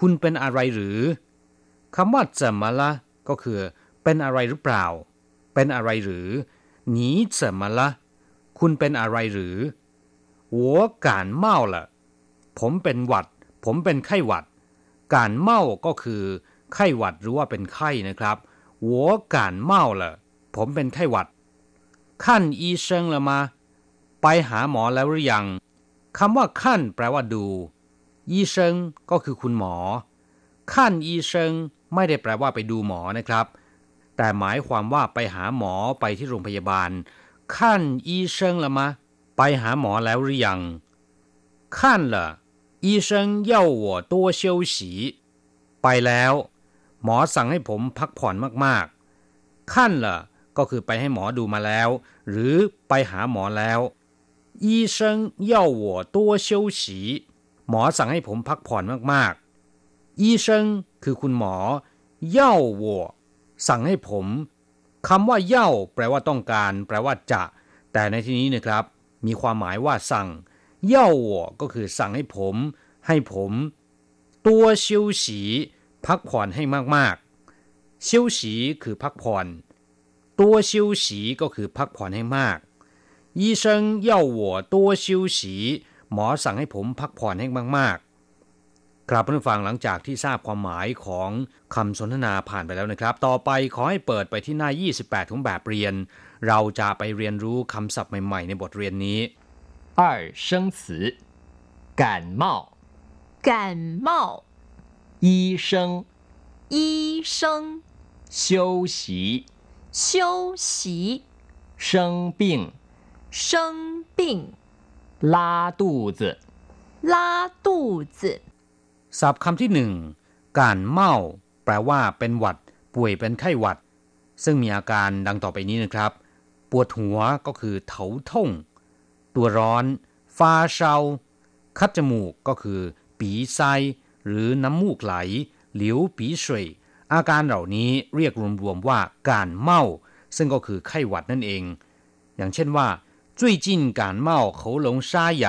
คุณเป็นอะไรหรือคำว่าเสมาละก็คือ เป็นอะไรหรือเปล่า เป็นอะไรหรือหนีเสมาละ คุณเป็นอะไรหรือหัวการเมาละผมเป็นหวัด ผมเป็นไข้หวัด การเมาก็คือ ไข้หวัดหรือว่าเป็นไข้นะครับหัวการเมาละผมเป็นไข้หวัด ขั้น医生了吗ไปหาหมอแล้วหรือยังคำว่าขั้นแปลว่าดู医生ก็คือคุณหมอขั้น医生ไม่ได้แปลว่าไปดูหมอนะครับ แต่หมายความว่าไปหาหมอไปที่โรงพยาบาลขั้น医生了吗ไปหาหมอแล้วหรือยัง看了医生要我多休息ไปแล้ว หมอสั่งให้ผมพักผ่อนมากๆขั้นละ ก็คือไปให้หมอดูมาแล้ว หรือไปหาหมอแล้ว医生要我多休息หมอสั่งให้ผมพักผ่อนมากๆ医生คือคุณหมอ要我สั่งให้ผมคำว่าเย่าแปลว่าต้องการ แปลว่าจะ แต่ในที่นี้นะครับ มีความหมายว่าสั่งเย่า我ก็คือสั่งให้ผม ให้ผมตัว休息พักผ่อนให้มากๆ休息คือพักผ่อน ตัว休息ก็คือพักผ่อนให้มาก医生要我多休息หมอสั่งให้ผมพักผ่อนให้มากๆ ครับเพื่อนฟังหลังจากที่ทราบความหมายของคำสนทนาผ่านไปแล้วนะครับ ต่อไปขอให้เปิดไปที่หน้า 28 ของแบบเรียน เราจะไปเรียนรู้คำศัพท์ใหม่ๆ ในบทเรียนนี้ 二生词：感冒、感冒，医生、医生，休息、 休息，生病、生病，拉肚子、拉肚子， ศัพท์คำที่หนึ่งการเมา แปลว่าเป็นหวัด ป่วยเป็นไข้หวัด ซึ่งมีอาการดังต่อไปนี้นะครับ ปวดหัวก็คือเถาท่ง ตัวร้อน ฟาเชา คัดจมูกก็คือ ปีไซ หรือน้ำมูกไหล หลิวปีสวย อาการเหล่านี้เรียกรวมๆว่าการเมา ซึ่งก็คือไข้หวัดนั่นเอง อย่างเช่นว่า最近感冒喉咙沙哑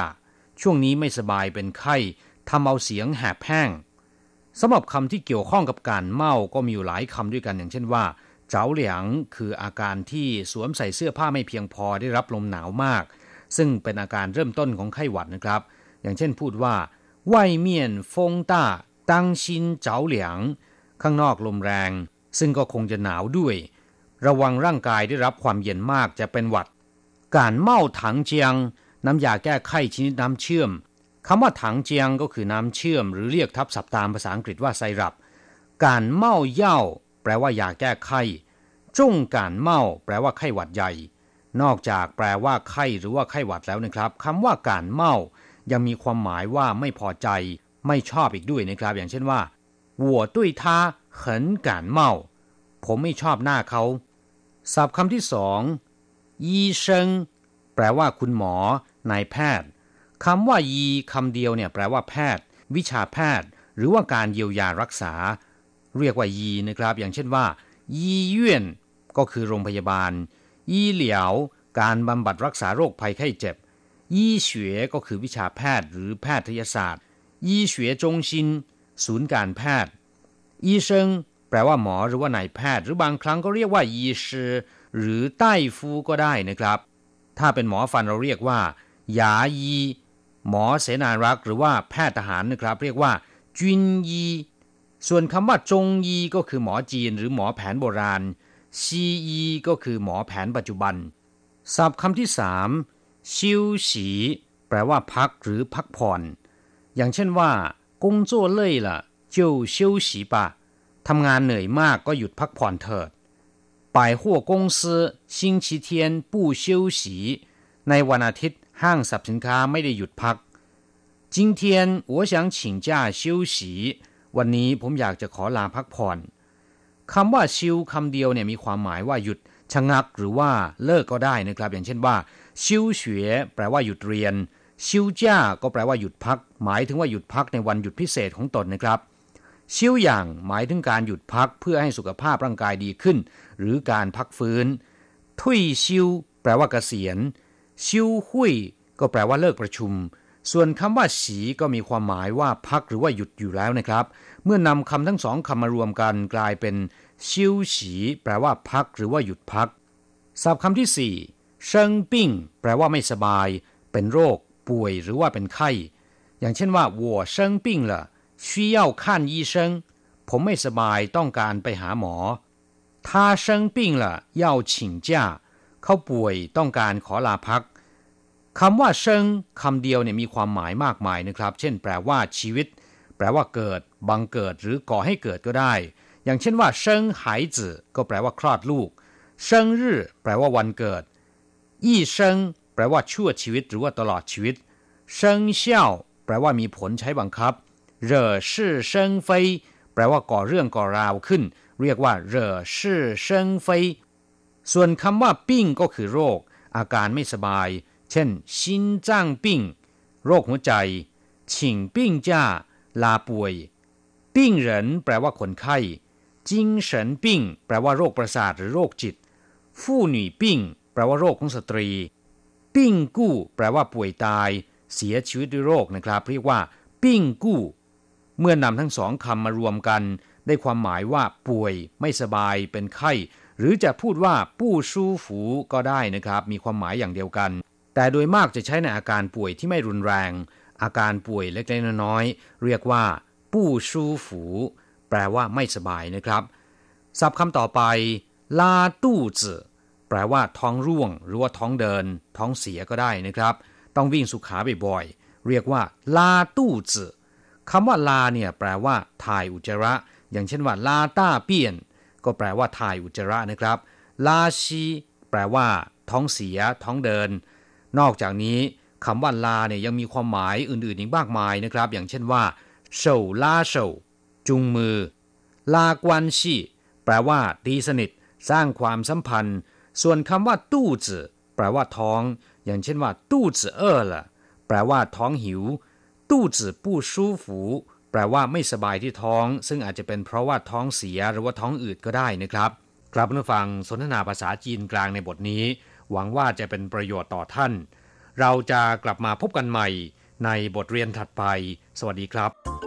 ช่วงนี้ไม่สบายเป็นไข้ทำเอาเสียงแหบแห้งสำหรับคำที่เกี่ยวข้องกับการเมาก็มีอยู่หลายคำด้วยกันอย่างเช่นว่า เจ้าเหลียงคืออาการที่สวมใส่เสื้อผ้าไม่เพียงพอได้รับลมหนาวมาก ซึ่งเป็นอาการเริ่มต้นของไข้หวัดนะครับ อย่างเช่นพูดว่า外面风大当心着凉 ข้างนอกลมแรง ซึ่งก็คงจะหนาวด้วย ระวังร่างกายได้รับความเย็นมากจะเป็นหวัด การเมาถังเจียง น้ำยาแก้ไข้ชนิดน้ำเชื่อมคำว่าถังเจียงก็คือน้ำเชื่อม หรือเรียกทับศัพท์ตามภาษาอังกฤษว่าไซรัป การเมาเย่าแปลว่ายาแก้ไข้จุ้งการเมาแปลว่าไข้หวัดใหญ่ นอกจากแปลว่าไข้หรือว่าไข้หวัดแล้วนะครับคำว่าการเมายังมีความหมายว่าไม่พอใจ ไม่ชอบอีกด้วยนะครับ อย่างเช่นว่า 我对他很感冒ผมไม่ชอบหน้าเขาศัพท์คำที่สองยีเซิงแปลว่าคุณหมอ นายแพทย์คำว่ายีคำเดียวเนี่ยแปลว่าแพทย์ วิชาแพทย์ หรือว่าการเยียวยารักษา เรียกว่ายีนะครับ อย่างเช่นว่า ยีเย่นก็คือโรงพยาบาล ยีเหลียว การบำบัดรักษาโรคภัยไข้เจ็บ ยี่เฉวก็คือวิชาแพทย์หรือแพทยศาสตร์ ยี่เฉวจงชิน ศูนย์การแพทย์ยี่เซิงแปลว่าหมอหรือว่านายแพทย์ หรือบางครั้งก็เรียกว่ายีชือหรือใต้ฟูก็ได้นะครับ ถ้าเป็นหมอฟันเราเรียกว่ายายีหมอเสนารักษ์หรือว่าแพทย์ทหารนะครับ เรียกว่าจุนยีส่วนคำว่าจงยีก็คือหมอจีน หรือหมอแผนโบราณซียีก็คือหมอแผนปัจจุบันศัพท์คำที่สามชิวฉีแปลว่าพักหรือพักผ่อน อย่างเช่นว่า 工作累了就休息吧ทำงานเหนื่อยมากก็หยุดพักผ่อนเถิด百货公司星期天不休息ในวันอาทิตย์ห้างสรรพสินค้าไม่ได้หยุดพัก今天我想请假休息วันนี้ผมอยากจะขอลาพักผ่อนคำว่าชิวคำเดียวเนี่ยมีความหมายว่าหยุดชะงักหรือว่าเลิกก็ได้นะครับ อย่างเช่นว่าชิวเฉวแปลว่าหยุดเรียน ชิวจ้าก็แปลว่าหยุดพัก หมายถึงว่าหยุดพักในวันหยุดพิเศษของตนนะครับชิวอย่างหมายถึงการหยุดพักเพื่อให้สุขภาพร่างกายดีขึ้น หรือการพักฟื้น ทุยชิวแปลว่าเกษียณ ชิวหุยก็แปลว่าเลิกประชุม ส่วนคำว่าฉีก็มีความหมายว่าพักหรือว่าหยุดอยู่แล้วนะครับ เมื่อนำคำทั้งสองคำมารวมกันกลายเป็น ชิวฉีแปลว่าพักหรือว่าหยุดพักศัพท์คำที่สี่เชิงปิ้งแปลว่าไม่สบาย เป็นโรค ป่วยหรือว่าเป็นไข้ อย่างเช่นว่า我生病了需要看医生ผมไม่สบายต้องการไปหาหมอ他生病了要请假เขาป่วยต้องการขอลาพักคำว่าเชิงคำเดียวเนี่ยมีความหมายมากมายนะครับ เช่น แปลว่าชีวิต แปลว่าเกิด บังเกิดหรือก่อให้เกิดก็ได้ อย่างเช่นว่าเชิงหายจื่อก็แปลว่าคลอดลูกเชิงรื่อแปลว่าวันเกิดยี่เชิงแปลว่าชั่วชีวิตหรือว่าตลอดชีวิตเชิงเซี่ยว แปลว่ามีผลใช้บังคับเหร่อชื่อเชิงเฟยแปลว่าก่อเรื่องก่อราวขึ้น เรียกว่า惹是生非ส่วนคำว่า 病ก็คือโรค อาการไม่สบาย เช่น心臟病โรคหัวใจ請病假 ลาป่วย病人แปลว่าคนไข้精神病แปลว่าโรคประสาทหรือโรคจิต 婦女病แปลว่าโรคของสตรี ปิ้งกู้ แปลว่าป่วยตาย เสียชีวิตด้วยโรคนะครับ เรียกว่า ปิ้งกู้ เมื่อนำทั้งสองคำมารวมกัน ได้ความหมายว่าป่วยไม่สบายเป็นไข้ หรือจะพูดว่าปู้ชู้ฝูก็ได้นะครับ มีความหมายอย่างเดียวกัน แต่โดยมากจะใช้ในอาการป่วยที่ไม่รุนแรง อาการป่วยเล็กๆน้อยๆเรียกว่าปู้ชู้ฝู แปลว่าไม่สบายนะครับศัพท์คำต่อไปลาตู้จือแปลว่าท้องร่วง หรือว่าท้องเดิน ท้องเสียก็ได้นะครับ ต้องวิ่งสุขาบ่อยๆ เรียกว่าลาตู้จือคำว่าลาเนี่ยแปลว่าถ่ายอุจจาระ อย่างเช่นว่าลาต้าเปียน ก็แปลว่าถ่ายอุจจาระนะครับ ลาชีแปลว่า ท้องเสีย ท้องเดิน นอกจากนี้คำว่าลาเนี่ยยังมีความหมายอื่นๆอีกมากมายนะครับ อย่างเช่นว่าเฉาลาเฉาจุงมือ ลากวนชีแปลว่าตีสนิท สร้างความสัมพันธ์ ส่วนคำว่าตู้จือแปลว่าท้อง อย่างเช่นว่าตู้จื่อเออละแปลว่าท้องหิว ตู้จื่อผู้ชู้ฝูแปลว่าไม่สบายที่ท้อง ซึ่งอาจจะเป็นเพราะว่าท้องเสียหรือว่าท้องอืดก็ได้นะครับ ครับผู้ฟังสนทนาภาษาจีนกลางในบทนี้ หวังว่าจะเป็นประโยชน์ต่อท่าน เราจะกลับมาพบกันใหม่ในบทเรียนถัดไป สวัสดีครับ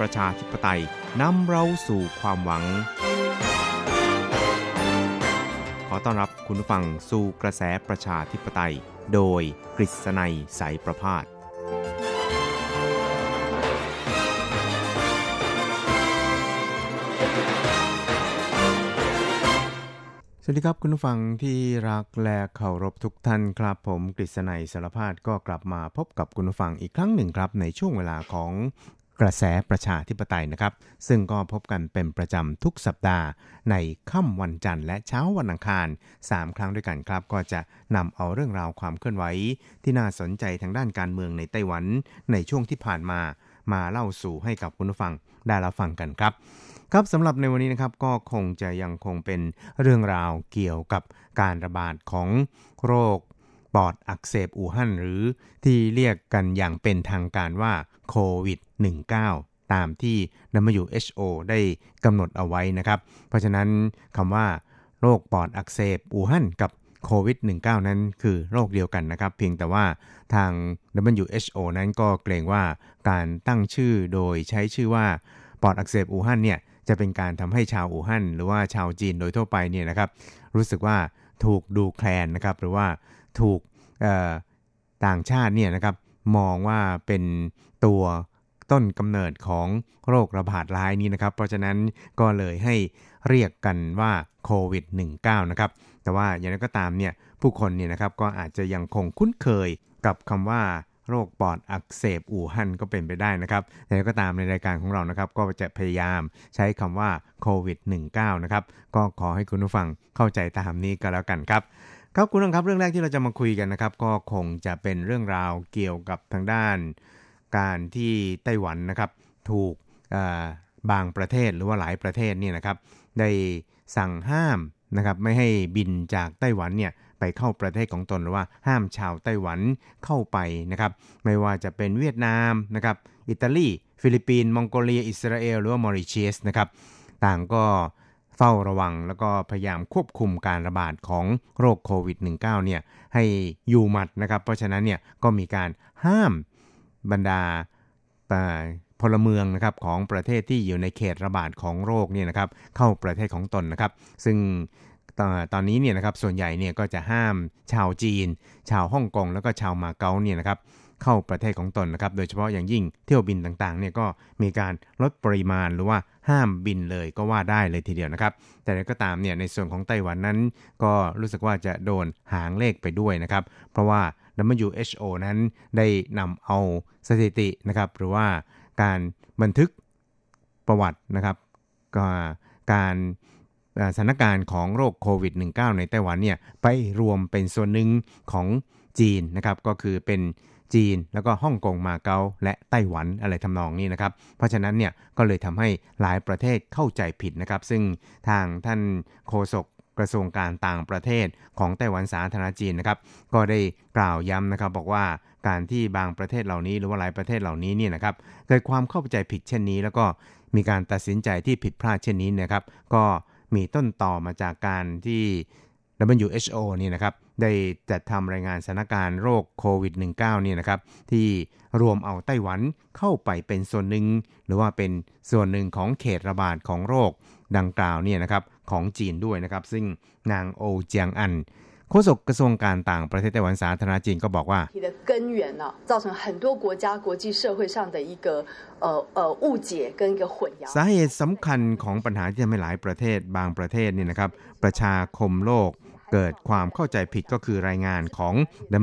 ประชาธิปไตยนำเราสู่ความหวัง ขอต้อนรับคุณผู้ฟังสู่กระแสประชาธิปไตย โดยกฤษณัยสายประพาสสวัสดีครับคุณผู้ฟังที่รักและเคารพทุกท่านครับ ผมกฤษณัยสารพาดก็กลับมาพบกับคุณผู้ฟังอีกครั้งหนึ่งครับในช่วงเวลาของ กระแสประชาธิปไตยนะครับ ซึ่งก็พบกันเป็นประจำทุกสัปดาห์ ในค่ำวันจันทร์และเช้าวันอังคาร 3 ครั้งด้วยกันครับ ก็จะนำเอาเรื่องราวความเคลื่อนไหวที่น่าสนใจทางด้านการเมืองในไต้หวันในช่วงที่ผ่านมา มาเล่าสู่ให้กับคุณผู้ฟังได้รับฟังกันครับครับสำหรับในวันนี้นะครับก็คงจะยังคงเป็นเรื่องราวเกี่ยวกับการระบาดของโรคปอดอักเสบอู่ฮั่นหรือที่เรียกกันอย่างเป็นทางการว่า โควิด -19 ตามที่ WHO ได้กำหนดเอาไว้นะครับ เพราะฉะนั้นคำว่าโรคปอดอักเสบอู่ฮั่นกับโควิด -19 นั้นคือโรคเดียวกันนะครับ เพียงแต่ว่าทาง WHO นั้นก็เกรงว่าการตั้งชื่อโดยใช้ชื่อว่าปอดอักเสบอู่ฮั่นเนี่ยจะเป็นการทำให้ชาวอู่ฮั่นหรือว่าชาวจีนโดยทั่วไปเนี่ยนะครับ รู้สึกว่าถูกดูแคลนนะครับ หรือว่าถูกต่างชาติเนี่ยนะครับ มองว่าเป็นตัวต้นกำเนิดของโรคระบาดร้ายนี้นะครับ เพราะฉะนั้นก็เลยให้เรียกกันว่าโควิด -19 นะครับ แต่ว่าอย่างไรก็ตามเนี่ยผู้คนเนี่ยนะครับก็อาจจะยังคงคุ้นเคยกับคำว่าโรคปอดอักเสบอู่ฮั่นก็เป็นไปได้นะครับแต่ก็ตามในรายการของเรานะครับ ก็จะพยายามใช้คำว่าโควิด -19 นะครับ ก็ขอให้คุณผู้ฟังเข้าใจตามนี้ก็แล้วกันครับ ครับคุณผู้ฟังครับเรื่องแรกที่เราจะมาคุยกันนะครับ ก็คงจะเป็นเรื่องราวเกี่ยวกับทางด้าน การที่ไต้หวันนะครับ ถูกบางประเทศหรือว่าหลายประเทศเนี่ยนะครับ ได้สั่งห้ามนะครับไม่ให้บินจากไต้หวันเนี่ยไปเข้าประเทศของตนหรือว่าห้ามชาวไต้หวันเข้าไปนะครับ ไม่ว่าจะเป็นเวียดนามนะครับอิตาลี ฟิลิปปินส์มองโกเลีย อิสราเอล หรือว่ามอริเชียสนะครับ ต่างก็ เฝ้าระวังแล้วก็พยายามควบคุมการระบาดของโรคโควิด -19 เนี่ยให้อยู่หมัดนะครับ เพราะฉะนั้นเนี่ยก็มีการห้ามบรรดาพลเมืองนะครับของประเทศที่อยู่ในเขตระบาดของโรคเนี่ยนะครับเข้าประเทศของตนนะครับ ซึ่งตอนนี้เนี่ยนะครับส่วนใหญ่เนี่ยก็จะห้ามชาวจีน ชาวฮ่องกงแล้วก็ชาวมาเก๊าเนี่ยนะครับ เข้าประเทศของตนนะครับ โดยเฉพาะอย่างยิ่งเที่ยวบินต่างๆเนี่ยก็มีการลดปริมาณหรือว่าห้ามบินเลยก็ว่าได้เลยทีเดียวนะครับ แต่ก็ตามเนี่ยในส่วนของไต้หวันนั้น ก็รู้สึกว่าจะโดนหางเลขไปด้วยนะครับ เพราะว่า WHO นั้นได้นำเอาสถิตินะครับ หรือว่าการบันทึกประวัตินะครับก็การสถานการณ์ของโรคโควิด -19 ในไต้หวันเนี่ยไปรวมเป็นส่วนหนึ่งของจีนนะครับ ก็คือเป็น จีน แล้วก็ฮ่องกงมาเก๊าและไต้หวันอะไรทำนองนี้นะครับ เพราะฉะนั้นเนี่ยก็เลยทำให้หลายประเทศเข้าใจผิดนะครับ ซึ่งทางท่านโฆษกกระทรวงการต่างประเทศของไต้หวันสาธารณจีนนะครับ ก็ได้กล่าวย้ำนะครับ บอกว่าการที่บางประเทศเหล่านี้หรือว่าหลายประเทศเหล่านี้เนี่ยนะครับเกิดความเข้าใจผิดเช่นนี้ แล้วก็มีการตัดสินใจที่ผิดพลาดเช่นนี้นะครับ ก็มีต้นต่อมาจากการที่ WHO นี่นะครับ ได้จัดทำรายงานสถานการณ์โรคโควิด -19 เนี่ยนะครับ ที่รวมเอาไต้หวันเข้าไปเป็นส่วนหนึ่ง หรือว่าเป็นส่วนหนึ่งของเขตระบาดของโรคดังกล่าวเนี่ยนะครับของจีนด้วยนะครับ ซึ่งนางโอเจียงอันโฆษกกระทรวงการต่างประเทศไต้หวันสาธารณจีนก็บอกว่าสาเหตุสำคัญของปัญหาที่ทำให้หลายประเทศบางประเทศเนี่ยนะครับ ประชาคมโลก เกิดความเข้าใจผิดก็คือรายงานของ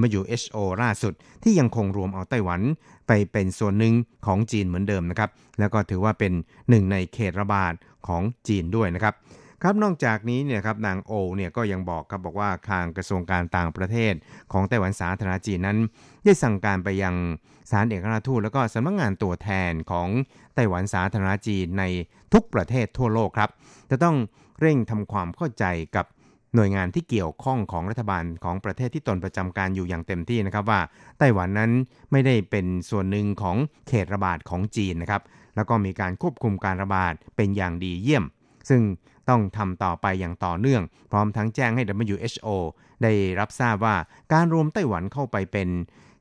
WHO ล่าสุด ที่ยังคงรวมเอาไต้หวันไปเป็นส่วนหนึ่งของจีนเหมือนเดิมนะครับ แล้วก็ถือว่าเป็นหนึ่งในเขตระบาดของจีนด้วยนะครับครับนอกจากนี้เนี่ยครับนางโอเนี่ยก็ยังบอกครับบอกว่าทางกระทรวงการต่างประเทศ ของไต้หวันสาธารณจีนนั้น ได้สั่งการไปยังสารเอกอัครราชทูตแล้วก็สำนักงานตัวแทนของไต้หวันสาธารณจีนในทุกประเทศทั่วโลกครับ จะต้องเร่งทำความเข้าใจกับ หน่วยงานที่เกี่ยวข้องของรัฐบาลของประเทศที่ตนประจำการอยู่อย่างเต็มที่นะครับว่าไต้หวันนั้นไม่ได้เป็นส่วนหนึ่งของเขตระบาดของจีนนะครับแล้วก็มีการควบคุมการระบาดเป็นอย่างดีเยี่ยม ซึ่งต้องทำต่อไปอย่างต่อเนื่อง พร้อมทั้งแจ้งให้ WHO ได้รับทราบว่าการรวมไต้หวันเข้าไปเป็น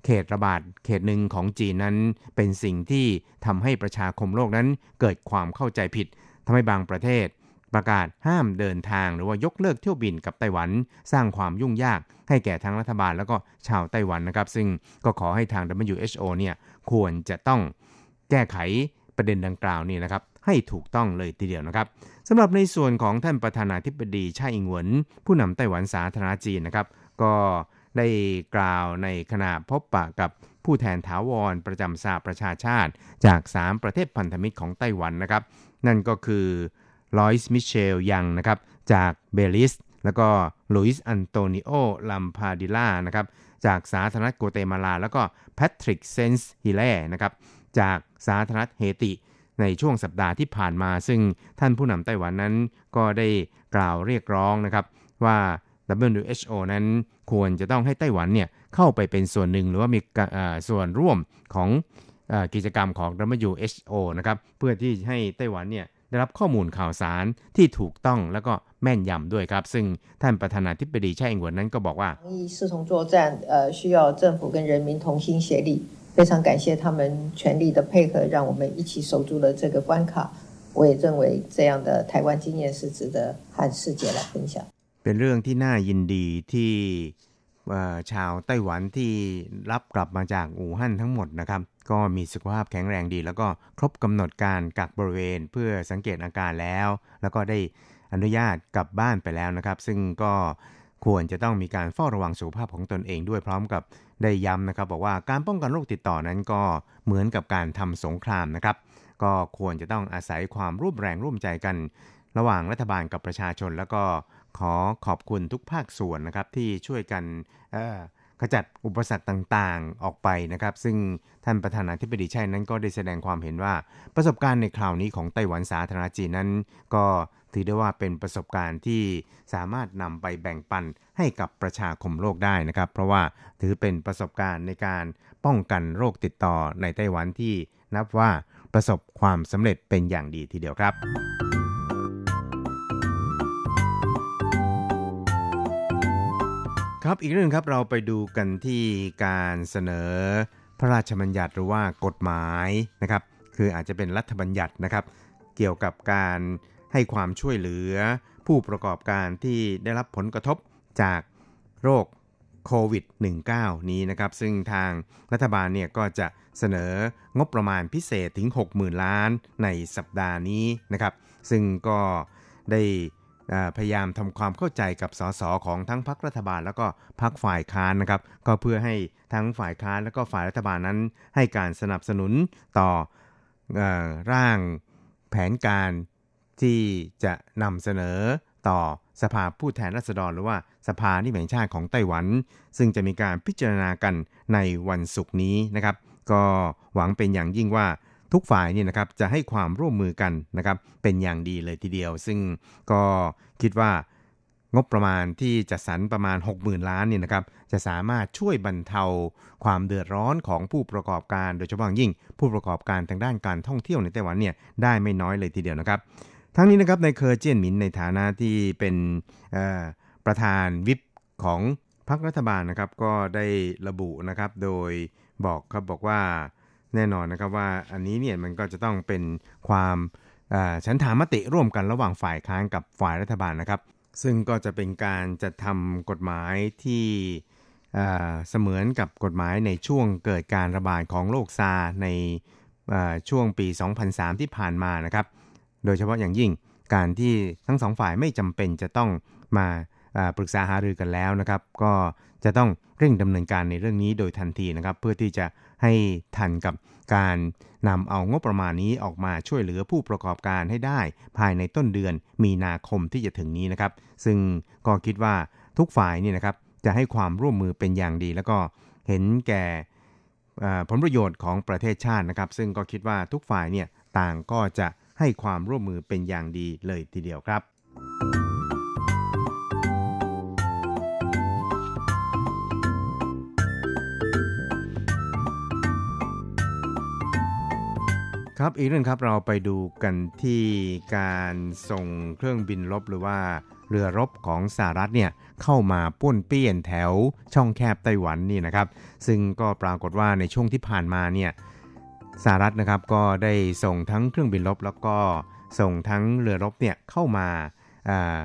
เขตระบาดเขตหนึ่งของจีนนั้นเป็นสิ่งที่ทำให้ประชาคมโลกนั้นเกิดความเข้าใจผิดทำให้บางประเทศ ประกาศห้ามเดินทางหรือว่ายกเลิกเที่ยวบินกับไต้หวัน สร้างความยุ่งยากให้แก่ทั้งรัฐบาลแล้วก็ชาวไต้หวันนะครับ ซึ่งก็ขอให้ทาง WHO เนี่ยควรจะต้องแก้ไขประเด็นดังกล่าวนี่นะครับให้ถูกต้องเลยทีเดียวนะครับสำหรับในส่วนของท่านประธานาธิบดีไช่อิงเหวินผู้นำไต้หวันสาธารณรัฐจีนนะครับก็ได้กล่าวในขณะพบปะกับผู้แทนถาวรประจำสหประชาชาติ จาก 3 ประเทศพันธมิตรของไต้หวันนะครับ นั่นก็คือ ลอยส์มิเชลยังนะครับจากเบลิส แล้วก็ลุยส์อันโตนิโอลัมพาดิล่านะครับจากสาธารณรัฐโกเตมาลา แล้วก็แพทริกเซนส์ฮิเล่นะครับจากสาธารณรัฐเฮติในช่วงสัปดาห์ที่ผ่านมา ซึ่งท่านผู้นำไต้หวันนั้นก็ได้กล่าวเรียกร้องนะครับว่า WHO นั้นควรจะต้องให้ไต้หวันเนี่ยเข้าไปเป็นส่วนหนึ่งหรือว่ามีส่วนร่วมของกิจกรรมของ WHO นะครับเพื่อที่ให้ไต้หวันเนี่ย ได้รับข้อมูลข่าวสารที่ถูกต้องแล้วก็แม่นยำด้วยครับ ซึ่งท่านประธานาธิบดีไช่อิงหวนนั้นก็บอกว่า 视同作战，呃，需要政府跟人民同心协力。非常感谢他们全力的配合，让我们一起守住了这个关卡。我也认为这样的台湾经验是值得和世界来分享。 เป็นเรื่องที่น่ายินดีที่ชาวไต้หวันที่รับกลับมาจากอู่ฮั่นทั้งหมดนะครับ ก็มีสุขภาพแข็งแรงดี แล้วก็ครบกำหนดการกักบริเวณเพื่อสังเกตอาการแล้ว แล้วก็ได้อนุญาตกลับบ้านไปแล้วนะครับ ซึ่งก็ควรจะต้องมีการเฝ้าระวังสุขภาพของตนเองด้วยพร้อมกับได้ย้ำนะครับ บอกว่าการป้องกันโรคติดต่อนั้นก็เหมือนกับการทำสงครามนะครับ ก็ควรจะต้องอาศัยความร่วมแรงร่วมใจกัน ระหว่างรัฐบาลกับประชาชน แล้วก็ขอขอบคุณทุกภาคส่วนนะครับที่ช่วยกัน ขจัดอุปสรรคต่างๆออกไปนะครับ ซึ่งท่านประธานาธิบดีชัยนั้นก็ได้แสดงความเห็นว่าประสบการณ์ในคราวนี้ของไต้หวันสาธารณจีนนั้น ก็ถือได้ว่าเป็นประสบการณ์ที่สามารถนำไปแบ่งปันให้กับประชาคมโลกได้นะครับ เพราะว่าถือเป็นประสบการณ์ในการป้องกันโรคติดต่อในไต้หวันที่นับว่าประสบความสำเร็จเป็นอย่างดีทีเดียวครับ ครับอีกเรื่องครับเราไปดูกันที่การเสนอพระราชบัญญัติหรือว่ากฎหมายนะครับ คืออาจจะเป็นรัฐบัญญัตินะครับ เกี่ยวกับการให้ความช่วยเหลือ ผู้ประกอบการที่ได้รับผลกระทบจากโรคโควิด -19 นี้นะครับ ซึ่งทางรัฐบาลเนี่ยก็จะเสนองบประมาณพิเศษถึง 60,000 ล้านในสัปดาห์นี้นะครับ ซึ่งก็ได้ พยายามทำความเข้าใจกับสสของทั้งพรรครัฐบาล แล้วก็พรรคฝ่ายค้านนะครับ ก็เพื่อให้ทั้งฝ่ายค้านแล้วก็ฝ่ายรัฐบาลนั้น ให้การสนับสนุนต่ออร่างแผนการที่จะนำเสนอต่อสภาผู้แทนราษฎร หรือว่าสภานิแห่งชาติของไต้หวัน ซึ่งจะมีการพิจารณากันในวันศุกร์นี้นะครับ ก็หวังเป็นอย่างยิ่งว่า ทุกฝ่ายนี่นะครับจะให้ความร่วมมือกันนะครับเป็นอย่างดีเลยทีเดียว ซึ่งก็คิดว่างบประมาณที่จะสรรประมาณ 60,000 ล้านเนี่ยนะครับจะสามารถช่วยบรรเทาความเดือดร้อนของผู้ประกอบการ โดยเฉพาะยิ่งผู้ประกอบการทางด้านการท่องเที่ยวในไต้หวันเนี่ยได้ไม่น้อยเลยทีเดียวนะครับ ทั้งนี้นะครับในเคอร์เจียนหมินในฐานะที่เป็นประธานวิปของพรรครัฐบาลนะครับก็ได้ระบุนะครับโดยบอกครับบอกว่า แน่นอนนะครับว่าอันนี้เนี่ยมันก็จะต้องเป็นความฉันถามติร่วมกันระหว่างฝ่ายค้านกับฝ่ายรัฐบาลนะครับ ซึ่งก็จะเป็นการจัดทำกฎหมายที่เสมือนกับกฎหมายในช่วงเกิดการระบาดของโรคซาในช่วงปี 2003 ที่ผ่านมานะครับ โดยเฉพาะอย่างยิ่งการที่ทั้งสองฝ่ายไม่จำเป็นจะต้องมาอ่าปรึกษาหารือกันแล้วนะครับ ก็จะต้องเร่งดำเนินการในเรื่องนี้โดยทันทีนะครับ เพื่อที่จะ ให้ทันกับการนำเอางบประมาณนี้ออกมาช่วยเหลือผู้ประกอบการให้ได้ ภายในต้นเดือนมีนาคมที่จะถึงนี้นะครับ ซึ่งก็คิดว่าทุกฝ่ายนี่นะครับจะให้ความร่วมมือเป็นอย่างดี แล้วก็เห็นแก่ผลประโยชน์ของประเทศชาตินะครับ ซึ่งก็คิดว่าทุกฝ่ายเนี่ยต่างก็จะให้ความร่วมมือเป็นอย่างดีเลยทีเดียวครับ ครับอีกเรื่องครับเราไปดูกันที่การส่งเครื่องบินรบหรือว่าเรือรบของสหรัฐเนี่ยเข้ามาป้วนเปี้ยนแถวช่องแคบไต้หวันนี่นะครับ ซึ่งก็ปรากฏว่าในช่วงที่ผ่านมาเนี่ยสหรัฐนะครับก็ได้ส่งทั้งเครื่องบินรบแล้วก็ส่งทั้งเรือรบเนี่ยเข้ามาอ่า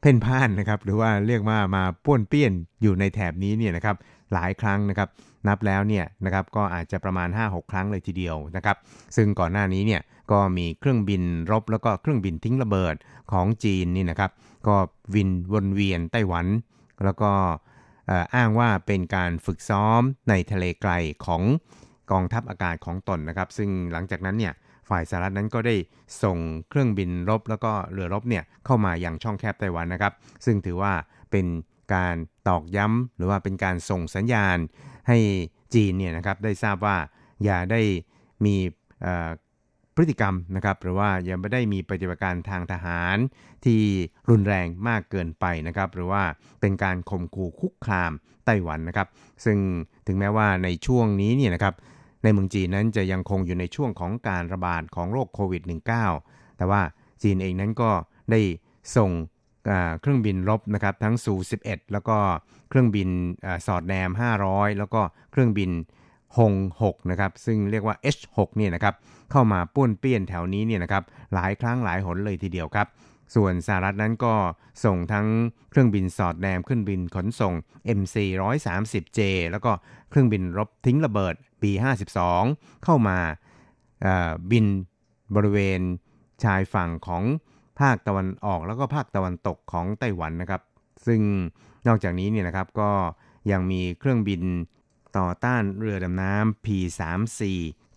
เพ่นพ่านนะครับหรือว่าเรียกว่ามาป้วนเปี้ยนอยู่ในแถบนี้เนี่ยนะครับหลายครั้งนะครับ นับแล้วเนี่ยนะครับก็อาจจะประมาณ 5-6 ครั้งเลยทีเดียวนะครับซึ่งก่อนหน้านี้เนี่ยก็มีเครื่องบินรบแล้วก็เครื่องบินทิ้งระเบิดของจีนนี่นะครับก็วินวนเวียนไต้หวัน แล้วก็อ้างว่าเป็นการฝึกซ้อมในทะเลไกลของกองทัพอากาศของตนนะครับ ซึ่งหลังจากนั้นเนี่ยฝ่ายสหรัฐนั้นก็ได้ส่งเครื่องบินรบแล้วก็เรือรบเนี่ยเข้ามาอย่างช่องแคบไต้หวันนะครับ ซึ่งถือว่าเป็น การตอกย้ำหรือว่าเป็นการส่งสัญญาณให้จีนเนี่ยนะครับได้ทราบว่าอย่าได้มีพฤติกรรมนะครับหรือว่าย่าไม่ได้มีปฏิบัติการทางทหารที่รุนแรงมากเกินไปนะครับหรือว่าเป็นการข่มขู่คุกคามไต้หวันนะครับ ซึ่งถึงแม้ว่าในช่วงนี้เนี่ยนะครับในเมืองจีนนั้นจะยังคงอยู่ในช่วงของการระบาดของโรคโควิด -19 แต่ว่าจีนเองนั้นก็ได้ส่ง เครื่องบินรบนะครับทั้งซู 11 แล้วก็เครื่องบินอสอดแนม 500 แล้วก็เครื่องบินฮง6นะครับซึ่งเรียกว่า H6 เนี่ยนะครับเข้ามาป้วนเปี้ยนแถวนี้เนี่ยนะครับหลายครั้งหลายหนเลยทีเดียวครับส่วนสหรัฐนั้นก็ส่งทั้งเครื่องบินสอดแนมเครื่องบินขนส่ง MC 130J แล้วก็เครื่องบินรบทิ้งระเบิด B52 เข้ามาบินบริเวณชายฝั่งของ ภาคตะวันออกแล้วก็ภาคตะวันตกของไต้หวันนะครับ ซึ่งนอกจากนี้เนี่ยนะครับก็ยังมีเครื่องบินต่อต้านเรือดำน้ำ P3C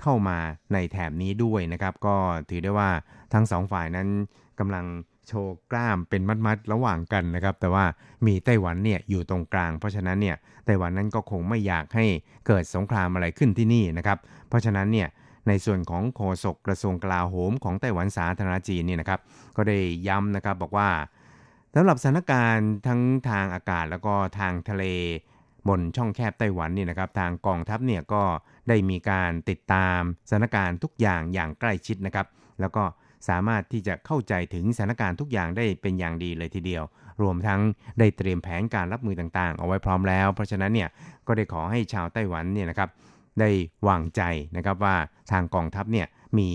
เข้ามาในแถบนี้ด้วยนะครับ ก็ถือได้ว่าทั้งสองฝ่ายนั้นกำลังโชว์กล้ามเป็นมัดๆระหว่างกันนะครับ แต่ว่ามีไต้หวันเนี่ยอยู่ตรงกลาง เพราะฉะนั้นเนี่ยไต้หวันนั้นก็คงไม่อยากให้เกิดสงครามอะไรขึ้นที่นี่นะครับ เพราะฉะนั้นเนี่ย ในส่วนของโฆษกกระทรวงกลาโหมของไต้หวันสาธารณจีนเนี่ยนะครับก็ได้ย้ำนะครับบอกว่าสำหรับสถานการณ์ทั้งทางอากาศแล้วก็ทางทะเลบนช่องแคบไต้หวันนี่นะครับ ทางกองทัพเนี่ยก็ได้มีการติดตามสถานการณ์ทุกอย่างอย่างใกล้ชิดนะครับ แล้วก็สามารถที่จะเข้าใจถึงสถานการณ์ทุกอย่างได้เป็นอย่างดีเลยทีเดียว รวมทั้งได้เตรียมแผนการรับมือต่างๆ เอาไว้พร้อมแล้ว เพราะฉะนั้นเนี่ยก็ได้ขอให้ชาวไต้หวันเนี่ยนะครับ ได้วางใจนะครับว่าทางกองทัพเนี่ยมี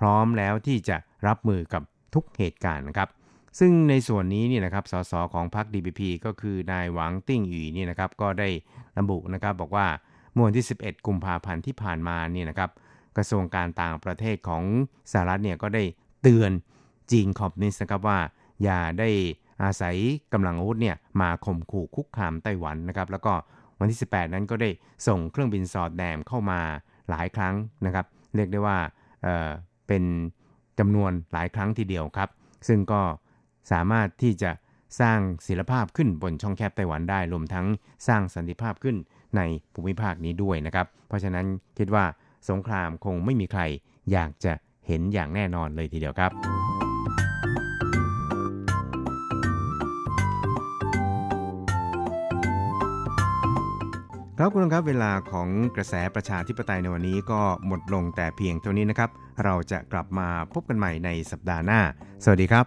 พร้อมแล้วที่จะรับมือกับทุกเหตุการณ์นะครับ ซึ่งในส่วนนี้เนี่ยนะครับสสของพรรค DPP ก็คือนายหวังติ้งหยีเนี่ยนะครับก็ได้ระบุนะครับบอกว่าเมื่อวันที่ 11 กุมภาพันธ์ที่ผ่านมาเนี่ยนะครับกระทรวงการต่างประเทศของสหรัฐเนี่ยก็ได้เตือนจีนคอมมิวนิสต์นะครับว่า อย่าได้อาศัยกำลังอาวุธเนี่ยมาข่มขู่คุกคามไต้หวันนะครับ แล้วก็ วันที่ 18 นั้นก็ได้ส่งเครื่องบินสอดแนมเข้ามาหลายครั้งนะครับ เรียกได้ว่าเเป็นจำนวนหลายครั้งทีเดียวครับ ซึ่งก็สามารถที่จะสร้างศิลภาพขึ้นบนช่องแคบไต้หวันได้รวมทั้งสร้างสันติภาพขึ้นในภูมิภาคนี้ด้วยนะครับ เพราะฉะนั้นคิดว่าสงครามคงไม่มีใครอยากจะเห็นอย่างแน่นอนเลยทีเดียวครับ ครับคุณครับเวลาของกระแสประชาธิปไตยในวันนี้ก็หมดลงแต่เพียงเท่านี้นะครับ เราจะกลับมาพบกันใหม่ในสัปดาห์หน้า สวัสดีครับ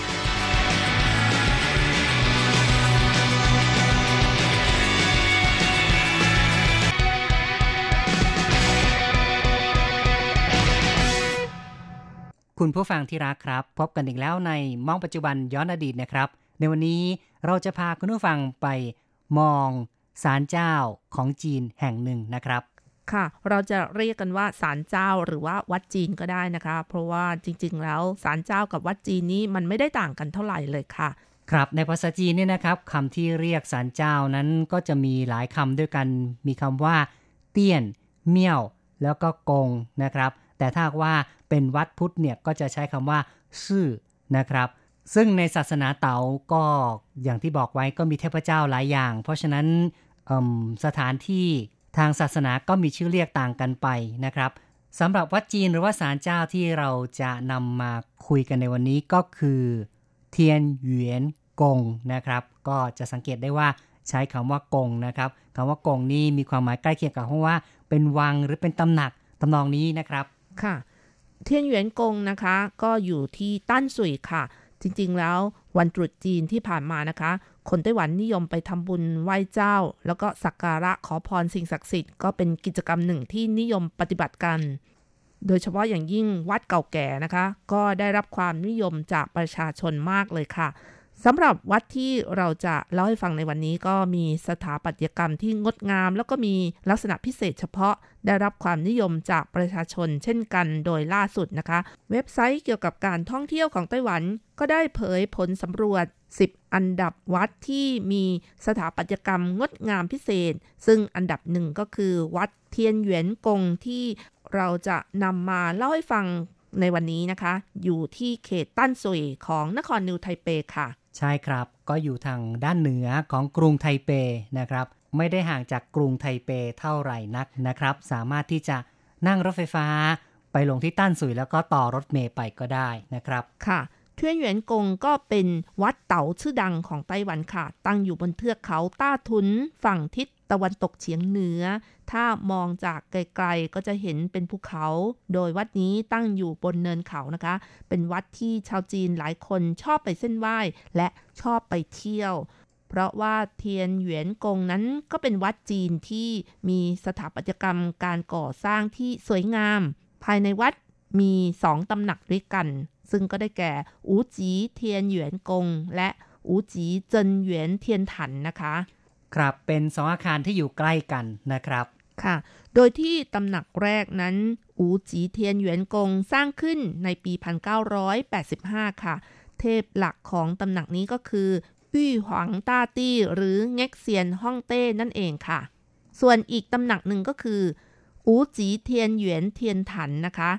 คุณผู้ฟังที่รักครับ พบกันอีกแล้วในมองปัจจุบันย้อนอดีตนะครับ ในวันนี้เราจะพาคุณผู้ฟังไปมองศาลเจ้าของจีนแห่งหนึ่งนะครับ ค่ะ เราจะเรียกกันว่าศาลเจ้าหรือว่าวัดจีนก็ได้นะคะ เพราะว่าจริงๆ แล้วศาลเจ้ากับวัดจีนนี้มันไม่ได้ต่างกันเท่าไหร่เลยค่ะ ครับในภาษาจีนเนี่ยนะครับคำที่เรียกศาลเจ้านั้นก็จะมีหลายคำด้วยกัน มีคำว่า เตี้ยน เมี่ยว แล้วก็กงนะครับ แต่ถ้าว่า เป็นวัดพุทธเนี่ยก็จะใช้คำว่า ซื่อนะครับ ซึ่งในศาสนาเต๋าก็อย่างที่บอกไว้ก็มีเทพเจ้าหลายอย่าง เพราะฉะนั้นสถานที่ทางศาสนาก็มีชื่อเรียกต่างกันไปนะครับสำหรับวัดจีนหรือว่าศาลเจ้าที่เราจะนำมาคุยกันในวันนี้ก็คือเทียนหยวนกงนะครับ ก็จะสังเกตได้ว่าใช้คำว่ากงนะครับคำว่ากงนี่มีความหมายใกล้เคียงกับคำว่า เป็นวังหรือเป็นตำหนักตำนองนี้นะครับ ค่ะ เทียนหยวนกงนะคะ ก็อยู่ที่ตั้นสุยค่ะ จริงๆแล้ววันตรุษจีนที่ผ่านมานะคะ คนไต้หวันนิยมไปทำบุญไหว้เจ้า แล้วก็สักการะขอพรสิ่งศักดิ์สิทธิ์ก็เป็นกิจกรรมหนึ่งที่นิยมปฏิบัติกัน โดยเฉพาะอย่างยิ่งวัดเก่าแก่นะคะ ก็ได้รับความนิยมจากประชาชนมากเลยค่ะ สำหรับวัดที่เราจะเล่าให้ฟังในวันนี้ก็มีสถาปัตยกรรมที่งดงาม แล้วก็มีลักษณะพิเศษเฉพาะได้รับความนิยมจากประชาชนเช่นกันโดยล่าสุดนะคะ เว็บไซต์เกี่ยวกับการท่องเที่ยวของไต้หวัน ก็ได้เผยผลสำรวจ 10 อันดับวัดที่มีสถาปัตยกรรมงดงามพิเศษ ซึ่งอันดับหนึ่งก็คือวัดเทียนเหวียนกงที่เราจะนำมาเล่าให้ฟังในวันนี้นะคะ อยู่ที่เขตตั้นซุยของนครนิวไทเปค่ะ ใช่ครับ ก็อยู่ทางด้านเหนือของกรุงไทเปนะครับ ไม่ได้ห่างจากกรุงไทเปเท่าไหร่นักนะครับ สามารถที่จะนั่งรถไฟฟ้า ไปลงที่ต้านสุยแล้วก็ต่อรถเมย์ไปก็ได้นะครับ ค่ะ เทียนหยวนกงก็เป็นวัดเต๋าชื่อดังของไต้หวันค่ะ ตั้งอยู่บนเทือกเขาต้าทุนฝั่งทิศตะวันตกเฉียงเหนือ ถ้ามองจากไกลๆก็จะเห็นเป็นภูเขา โดยวัดนี้ตั้งอยู่บนเนินเขานะคะ เป็นวัดที่ชาวจีนหลายคนชอบไปเส้นไหว้ และชอบไปเที่ยว เพราะว่าเทียนหยวนกงนั้นก็เป็นวัดจีนที่มีสถาปัตยกรรมการก่อสร้างที่สวยงาม ภายในวัดมีสองตำหนักด้วยกัน ซึ่งก็ได้แก่อูจีเทียนหยวนกง และอูจีเจินหยวนเทียนถันนะคะ ครับเป็นสองอาคารที่อยู่ใกล้กันนะครับค่ะ โดยที่ตำหนักแรกนั้น อูจีเทียนหยวนกงสร้างขึ้นในปี 1985 ค่ะ เทพหลักของตำหนักนี้ก็คืออี้หวังต้าตี้หรือเง็กเซียนฮ่องเต้นั่นเองค่ะ ส่วนอีกตำหนักหนึ่งก็คือ อูจีเทียนหยวนเทียนถันนะคะ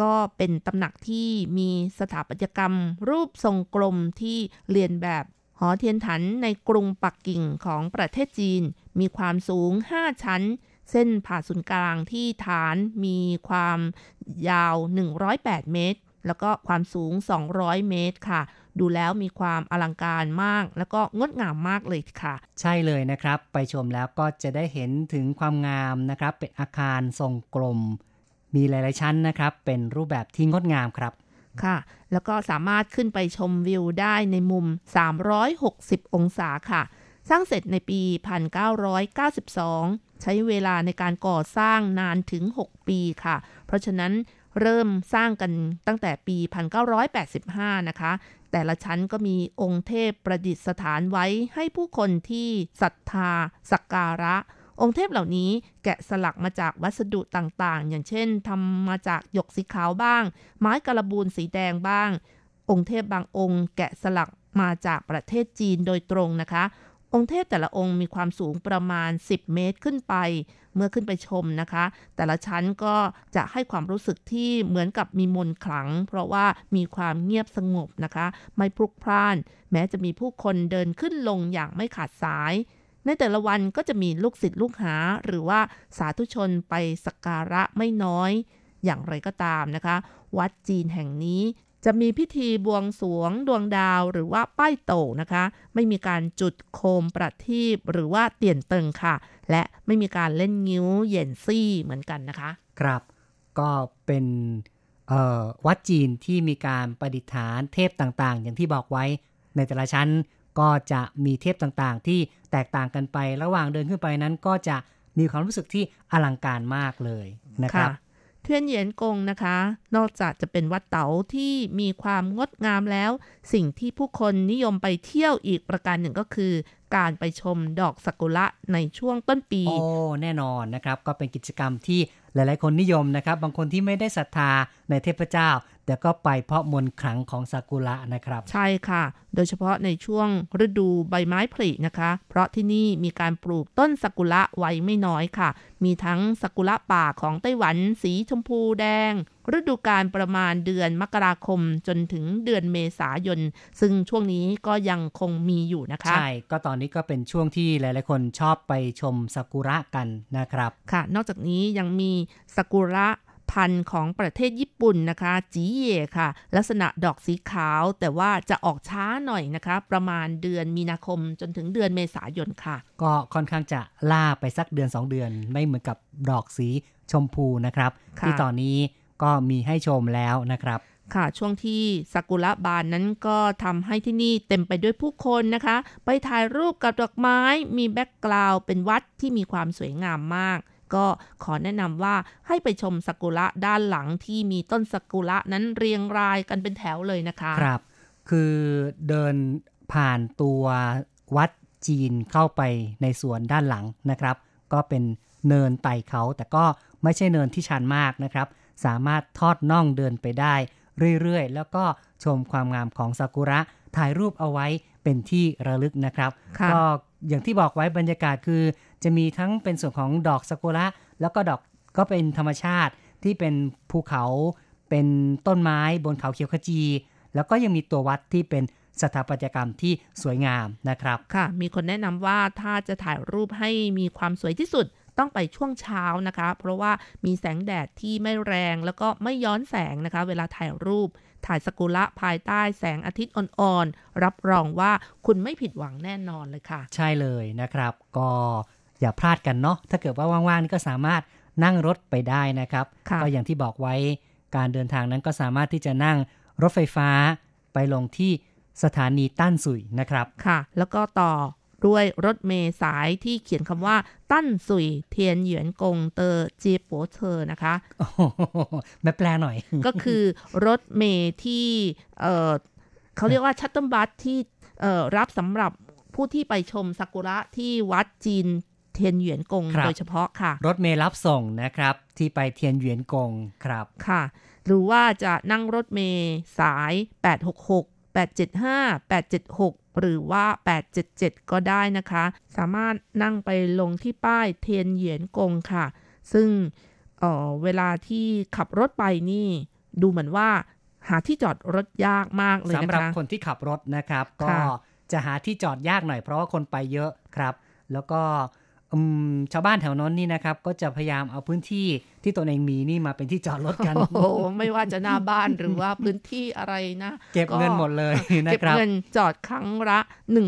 ก็เป็นตำหนักที่มีสถาปัตยกรรม รูปทรงกลมที่เรียนแบบหอเทียนถันในกรุงปักกิ่งของประเทศจีน มีความสูง 5 ชั้น เส้นผ่าศูนย์กลางที่ฐานมีความยาว 108 เมตร แล้วก็ความสูง 200 เมตรค่ะ ดูแล้วมีความอลังการมาก แล้วก็งดงามมากเลยค่ะ ใช่เลยนะครับ ไปชมแล้วก็จะได้เห็นถึงความงามนะครับ เป็นอาคารทรงกลม มีหลาย ๆ ชั้นนะครับ เป็นรูปแบบที่งดงามครับค่ะ แล้วก็สามารถขึ้นไปชมวิวได้ในมุม 360 องศาค่ะ สร้างเสร็จในปี 1992 ใช้เวลาในการก่อสร้างนานถึง 6 ปีค่ะ เพราะฉะนั้นเริ่มสร้างกันตั้งแต่ปี 1985 นะคะ แต่ละชั้นก็มีองค์เทพประดิษฐานไว้ให้ผู้คนที่ศรัทธาสักการะ องค์เทพเหล่านี้แกะสลักมาจากวัสดุต่างๆ อย่างเช่นทำมาจากหยกสีขาวบ้าง ไม้กระบูนสีแดงบ้าง องค์เทพบางองค์ แกะสลักมาจากประเทศจีนโดยตรงนะคะ องค์เทพแต่ละองค์มีความสูงประมาณ 10 เมตรขึ้นไป เมื่อขึ้นไปชมนะคะ แต่ละชั้นก็จะให้ความรู้สึกที่เหมือนกับมีมนขลัง เพราะว่ามีความเงียบสงบนะคะ ไม่พลุกพล่าน แม้จะมีผู้คนเดินขึ้นลงอย่างไม่ขาดสาย ในแต่ละวันก็จะมีลูกศิษย์ลูกหา หรือว่าสาธุชนไปสักการะไม่น้อย อย่างไรก็ตามนะคะ วัดจีนแห่งนี้จะมีพิธีบวงสรวงดวงดาวหรือว่าป้ายโตนะคะ ไม่มีการจุดโคมประทีปหรือว่าเตียนเติงค่ะ และไม่มีการเล่นงิ้วเหย่นซี่เหมือนกันนะคะ ครับ ก็เป็นวัดจีนที่มีการประดิษฐานเทพต่างๆ อย่างที่บอกไว้ในแต่ละชั้น ก็จะมีเทพต่างๆ ที่แตกต่างกันไประหว่างเดินขึ้นไปนั้นก็จะมีความรู้สึกที่อลังการมากเลยนะครับเทียนเหยียนกงนะคะ นอกจากจะเป็นวัดเต๋าที่มีความงดงามแล้ว สิ่งที่ผู้คนนิยมไปเที่ยวอีกประการหนึ่งก็คือ การไปชมดอกซากุระในช่วงต้นปี โอ้แน่นอนนะครับ ก็เป็นกิจกรรมที่หลาย ๆ คนนิยมนะครับ บางคนที่ไม่ได้ศรัทธาในเทพเจ้าแต่ก็ไปเพราะมนขลังของซากุระนะครับ ใช่ค่ะ โดยเฉพาะในช่วงฤดูใบไม้ผลินะคะ เพราะที่นี่มีการปลูกต้นซากุระไว้ไม่น้อยค่ะ มีทั้งซากุระป่าของไต้หวันสีชมพูแดง ฤดูกาลประมาณเดือนมกราคมจนถึงเดือนเมษายน ซึ่งช่วงนี้ก็ยังคงมีอยู่นะคะ ใช่ ก็ตอนนี้ก็เป็นช่วงที่หลายๆคนชอบไปชมซากุระกันนะครับ ค่ะ นอกจากนี้ยังมีซากุระ พันธุ์ของประเทศญี่ปุ่นนะคะ จีเย่ค่ะ ลักษณะดอกสีขาวแต่ว่าจะออกช้าหน่อยนะคะ ประมาณเดือนมีนาคมจนถึงเดือนเมษายนค่ะ ก็ค่อนข้างจะล่าไปสักเดือน 2 เดือน ไม่เหมือนกับดอกสีชมพูนะครับ ที่ตอนนี้ก็มีให้ชมแล้วนะครับค่ะช่วงที่ซากุระบานนั้นก็ทำให้ที่นี่เต็มไปด้วยผู้คนนะคะ ไปถ่ายรูปกับดอกไม้มีแบ็กกราวด์เป็นวัดที่มีความสวยงามมาก ก็ขอแนะนำว่าให้ไปชมซากุระด้านหลังที่มีต้นซากุระนั้นเรียงรายกันเป็นแถวเลยนะคะ ครับ คือเดินผ่านตัววัดจีนเข้าไปในสวนด้านหลังนะครับ ก็เป็นเนินไต่เขาแต่ก็ไม่ใช่เนินที่ชันมากนะครับ สามารถทอดน่องเดินไปได้เรื่อยๆ แล้วก็ชมความงามของซากุระถ่ายรูปเอาไว้เป็นที่ระลึกนะครับ ก็อย่างที่บอกไว้บรรยากาศคือ จะมีทั้งเป็นส่วนของดอกซากุระแล้วก็ดอกก็เป็นธรรมชาติที่เป็นภูเขาเป็นต้นไม้บนเขาเขียวขจี แล้วก็ยังมีตัววัดที่เป็นสถาปัตยกรรมที่สวยงามนะครับ ค่ะ มีคนแนะนำว่าถ้าจะถ่ายรูปให้มีความสวยที่สุดต้องไปช่วงเช้านะคะ เพราะว่ามีแสงแดดที่ไม่แรงแล้วก็ไม่ย้อนแสงนะคะ เวลาถ่ายรูป ถ่ายสกุละภายใต้แสงอาทิตย์อ่อนๆรับรองว่าคุณไม่ผิดหวังแน่นอนเลยค่ะ ใช่เลยนะครับ ก็ อย่าพลาดกันเนาะถ้าเกิดว่าว่างๆนี่ก็สามารถนั่งรถไปได้นะครับก็อย่างที่บอกไว้การเดินทางนั้นก็สามารถที่จะนั่งรถไฟฟ้าไปลงที่สถานีต้านสุยนะครับค่ะ แล้วก็ต่อด้วยรถเมล์สายที่เขียนคำว่า ตั้นสุย เทียนเหยียนกงเตอเจีโปเธอนะคะแม่แปลหน่อย ก็คือรถเมล์ที่เออเขาเรียกว่าชัตเติลบัสที่เออรับสำหรับผู้ที่ไปชมซากุระที่วัดจีน เทียนเหยียนกงโดยเฉพาะค่ะ รถเมล์รับส่งนะครับ ที่ไปเทียนเหยียนกงครับค่ะ หรือว่าจะนั่งรถเมล์สาย 866 875 876 หรือว่า 877 ก็ได้นะคะ สามารถนั่งไปลงที่ป้ายเทียนเหยียนกงค่ะ ซึ่งเเวลาที่ขับรถไปนี่ ดูเหมือนว่า หาที่จอดรถยากมากเลยนะคะสำหรับคนที่ขับรถนะครับ ก็จะหาที่จอดยากหน่อยเพราะว่าคนไปเยอะครับ แล้วก็ ชาวบ้านแถวนั้นนี่นะครับ ก็จะพยายามเอาพื้นที่ที่ตนเองมีนี่มาเป็นที่จอดรถกันโอ้ไม่ว่าจะหน้าบ้านหรือว่าพื้นที่อะไรนะ เก็บเงินหมดเลยนะครับเก็บเงินจอดครั้งละ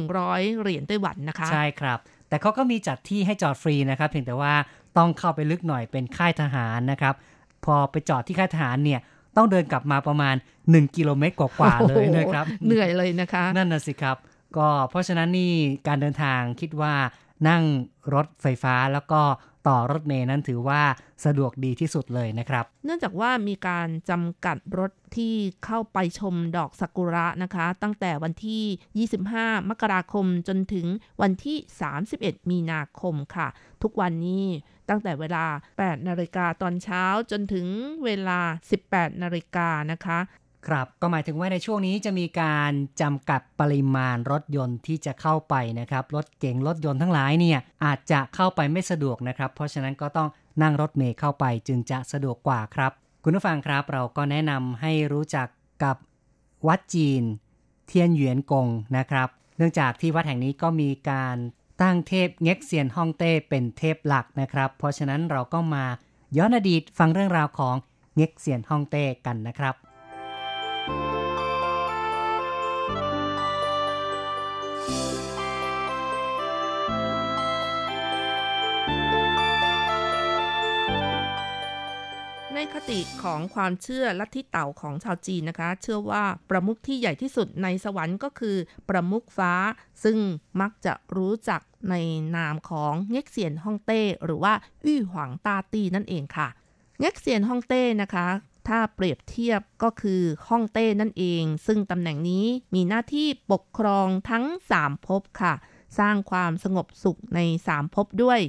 100 เหรียญไต้หวันนะคะ ใช่ครับ แต่เขาก็มีจัดที่ให้จอดฟรีนะครับ เพียงแต่ว่าต้องเข้าไปลึกหน่อยเป็นค่ายทหารนะครับ พอไปจอดที่ค่ายทหารเนี่ยต้องเดินกลับมาประมาณ 1 กิโลเมตรกว่าๆเลยนะครับ เหนื่อยเลยนะคะ นั่นน่ะสิครับ ก็เพราะฉะนั้นนี่การเดินทางคิดว่า นั่งรถไฟฟ้าแล้วก็ต่อรถเมย์นั้นถือว่าสะดวกดีที่สุดเลยนะครับ เนื่องจากว่ามีการจำกัดรถที่เข้าไปชมดอกซากุระนะคะ ตั้งแต่วันที่ 25 มกราคมจนถึงวันที่ 31 มีนาคมค่ะ ทุกวันนี้ตั้งแต่เวลา 8 นาฬิกาตอนเช้าจนถึงเวลา 18 นาฬิกานะคะ ครับก็หมายถึงว่าในช่วงนี้จะมีการจำกัดปริมาณรถยนต์ที่จะเข้าไปนะครับ รถเก๋งรถยนต์ทั้งหลายเนี่ยอาจจะเข้าไปไม่สะดวกนะครับ เพราะฉะนั้นก็ต้องนั่งรถเมล์เข้าไปจึงจะสะดวกกว่าครับ คุณผู้ฟังครับเราก็แนะนำให้รู้จักกับวัดจีน เทียนหยวนกงนะครับ เนื่องจากที่วัดแห่งนี้ก็มีการตั้งเทพเง็กเซียนฮ่องเต้เป็นเทพหลักนะครับ เพราะฉะนั้นเราก็มาย้อนอดีตฟังเรื่องราวของเง็กเซียนฮ่องเต้กันนะครับ ในคติของความเชื่อลัทธิเต่าของชาวจีนนะคะ เชื่อว่าประมุขที่ใหญ่ที่สุดในสวรรค์ก็คือประมุขฟ้า ซึ่งมักจะรู้จักในนามของเง็กเซียนฮ่องเต้หรือว่าอี้หวางตาตีนั่นเองค่ะเง็กเซียนฮ่องเต้นะคะ ถ้าเปรียบเทียบก็คือฮ่องเต้นั่นเอง ซึ่งตำแหน่งนี้มีหน้าที่ปกครองทั้ง 3ภพค่ะ สร้างความสงบสุขใน 3ภพด้วย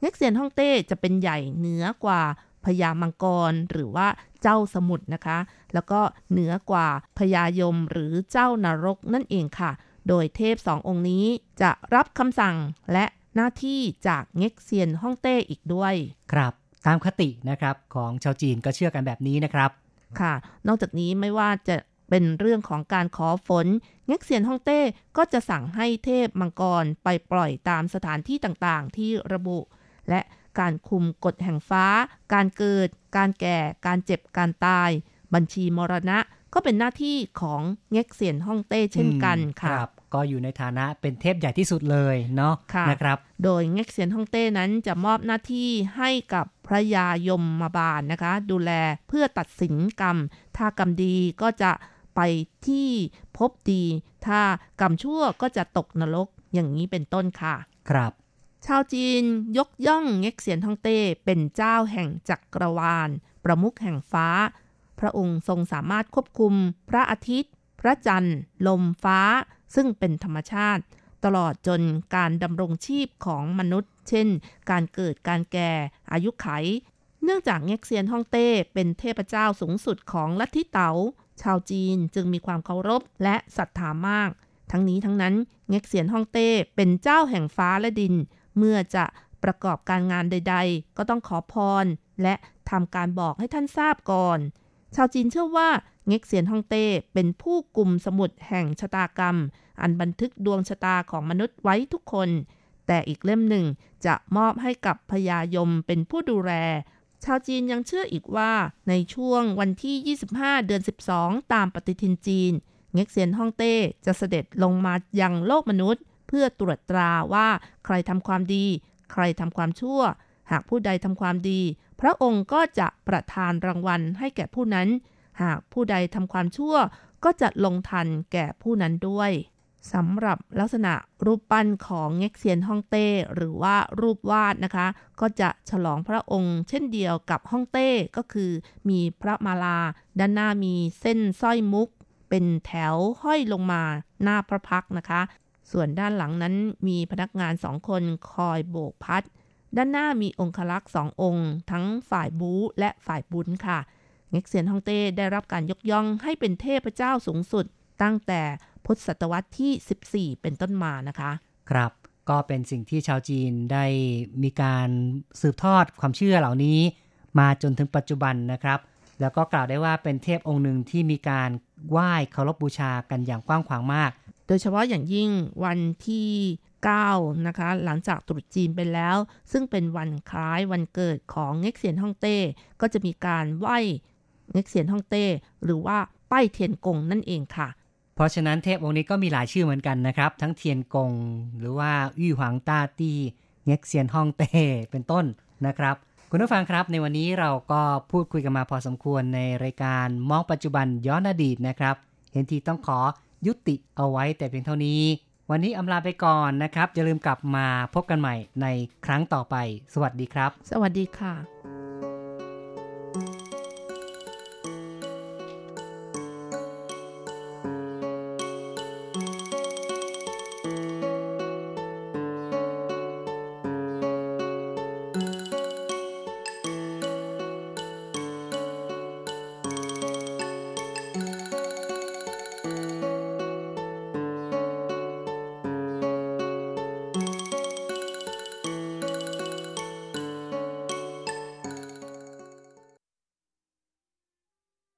เง็กเซียนฮ่องเต้จะเป็นใหญ่เหนือกว่า พญามังกรหรือว่าเจ้าสมุทรนะคะ แล้วก็เหนือกว่าพญายมหรือเจ้านรกนั่นเองค่ะ โดยเทพสององค์นี้จะรับคำสั่งและหน้าที่จากเง็กเซียนฮ่องเต้อีกด้วย ครับตามคตินะครับของชาวจีนก็เชื่อกันแบบนี้นะครับ ค่ะ นอกจากนี้ไม่ว่าจะเป็นเรื่องของการขอฝน เง็กเซียนฮ่องเต้ก็จะสั่งให้เทพมังกรไปปล่อยตามสถานที่ต่างๆ ที่ระบุ และ การคุมกฎแห่งฟ้า การเกิด การแก่ การเจ็บ การตาย บัญชีมรณะก็เป็นหน้าที่ของเง็กเซียนฮ่องเต้เช่นกันอืมค่ะรับก็อยู่ในฐานะเป็นเทพใหญ่ที่สุดเลยเนาะค่ะนะครับ โดยเง็กเซียนฮ่องเต้นั้นจะมอบหน้าที่ให้กับพระยายมมาบาลนะคะ ดูแลเพื่อตัดสินกรรม ถ้ากรรมดีก็จะไปที่พบดี ถ้ากรรมชั่วก็จะตกนรกอย่างนี้เป็นต้นค่ะ ครับ ชาวจีนยกย่องเง็กเซียนฮ่องเต้เป็นเจ้าแห่งจักรวาล ประมุขแห่งฟ้า พระองค์ทรงสามารถควบคุม พระอาทิตย์ พระจันทร์ ลมฟ้า ซึ่งเป็นธรรมชาติ ตลอดจนการดำรงชีพของมนุษย์ เช่น การเกิดการแก่ อายุไข เนื่องจากเง็กเซียนฮ่องเต้เป็นเทพเจ้าสูงสุดของลัทธิเต๋า ชาวจีนจึงมีความเคารพและศรัทธามาก ทั้งนี้ทั้งนั้นเง็กเซียนฮ่องเต้เป็นเจ้าแห่งฟ้าและดิน เมื่อจะประกอบการงานใด ๆ ก็ต้องขอพร และทำการบอกให้ท่านทราบก่อน ชาวจีนเชื่อว่าเง็กเซียนฮ่องเต้เป็นผู้กลุ่มสมุดแห่งชะตากรรม อันบันทึกดวงชะตาของมนุษย์ไว้ทุกคน แต่อีกเล่มหนึ่งจะมอบให้กับพญายมเป็นผู้ดูแล ชาวจีนยังเชื่ออีกว่าในช่วงวันที่ 25 เดือน 12 ตามปฏิทินจีน เง็กเซียนฮ่องเต้จะเสด็จลงมายังโลกมนุษย์ เพื่อตรวจตราว่าใครทำความดี ใครทำความชั่ว หากผู้ใดทำความดี พระองค์ก็จะประทานรางวัลให้แก่ผู้นั้น หากผู้ใดทำความชั่ว ก็จะลงทันแก่ผู้นั้นด้วยสำหรับลักษณะรูปปั้นของเง็กเซียนฮ่องเต้ หรือว่ารูปวาดนะคะ ก็จะฉลองพระองค์เช่นเดียวกับฮ่องเต้ก็คือ มีพระมาลา ด้านหน้ามีเส้นสร้อยมุก เป็นแถวห้อยลงมาหน้าพระพักนะคะ ส่วนด้านหลังนั้นมีพนักงานสองคนคอยโบกพัด ด้านหน้ามีองคลักษ์สององค์ ทั้งฝ่ายบูและฝ่ายบุญค่ะ เง็กเซียนฮ่องเต้ได้รับการยกย่องให้เป็นเทพเจ้าสูงสุด ตั้งแต่พุทธศตวรรษที่ 14 เป็นต้นมานะคะ ครับ ก็เป็นสิ่งที่ชาวจีนได้มีการสืบทอดความเชื่อเหล่านี้ มาจนถึงปัจจุบันนะครับ แล้วก็กล่าวได้ว่าเป็นเทพองค์หนึ่งที่มีการไหว้เคารพบูชากันอย่างกว้างขวางมาก ดยเฉพาะอย่างยิ่งวันที่ 9 นะคะ หลังจากตรุษจีนไปแล้ว ซึ่งเป็นวันคล้ายวันเกิดของเง็กเซียนฮ่องเต้ ก็จะมีการไหว้เง็กเซียนฮ่องเต้ หรือว่าป้ายเทียนกงนั่นเองค่ะ เพราะฉะนั้นเทพองค์นี้ก็มีหลายชื่อเหมือนกันนะครับ ทั้งเทียนกง หรือว่าอี้หวางต้าตี้เง็กเซียนฮ่องเต้เป็นต้นนะครับคุณผู้ฟังครับในวันนี้เราก็พูดคุยกันมาพอสมควรในรายการมองปัจจุบันย้อนอดีตนะครับ เห็นทีต้องขอ ยุติเอาไว้แต่เพียงเท่านี้ วันนี้อำลาไปก่อนนะครับ อย่าลืมกลับมาพบกันใหม่ในครั้งต่อไป สวัสดีครับ สวัสดีค่ะ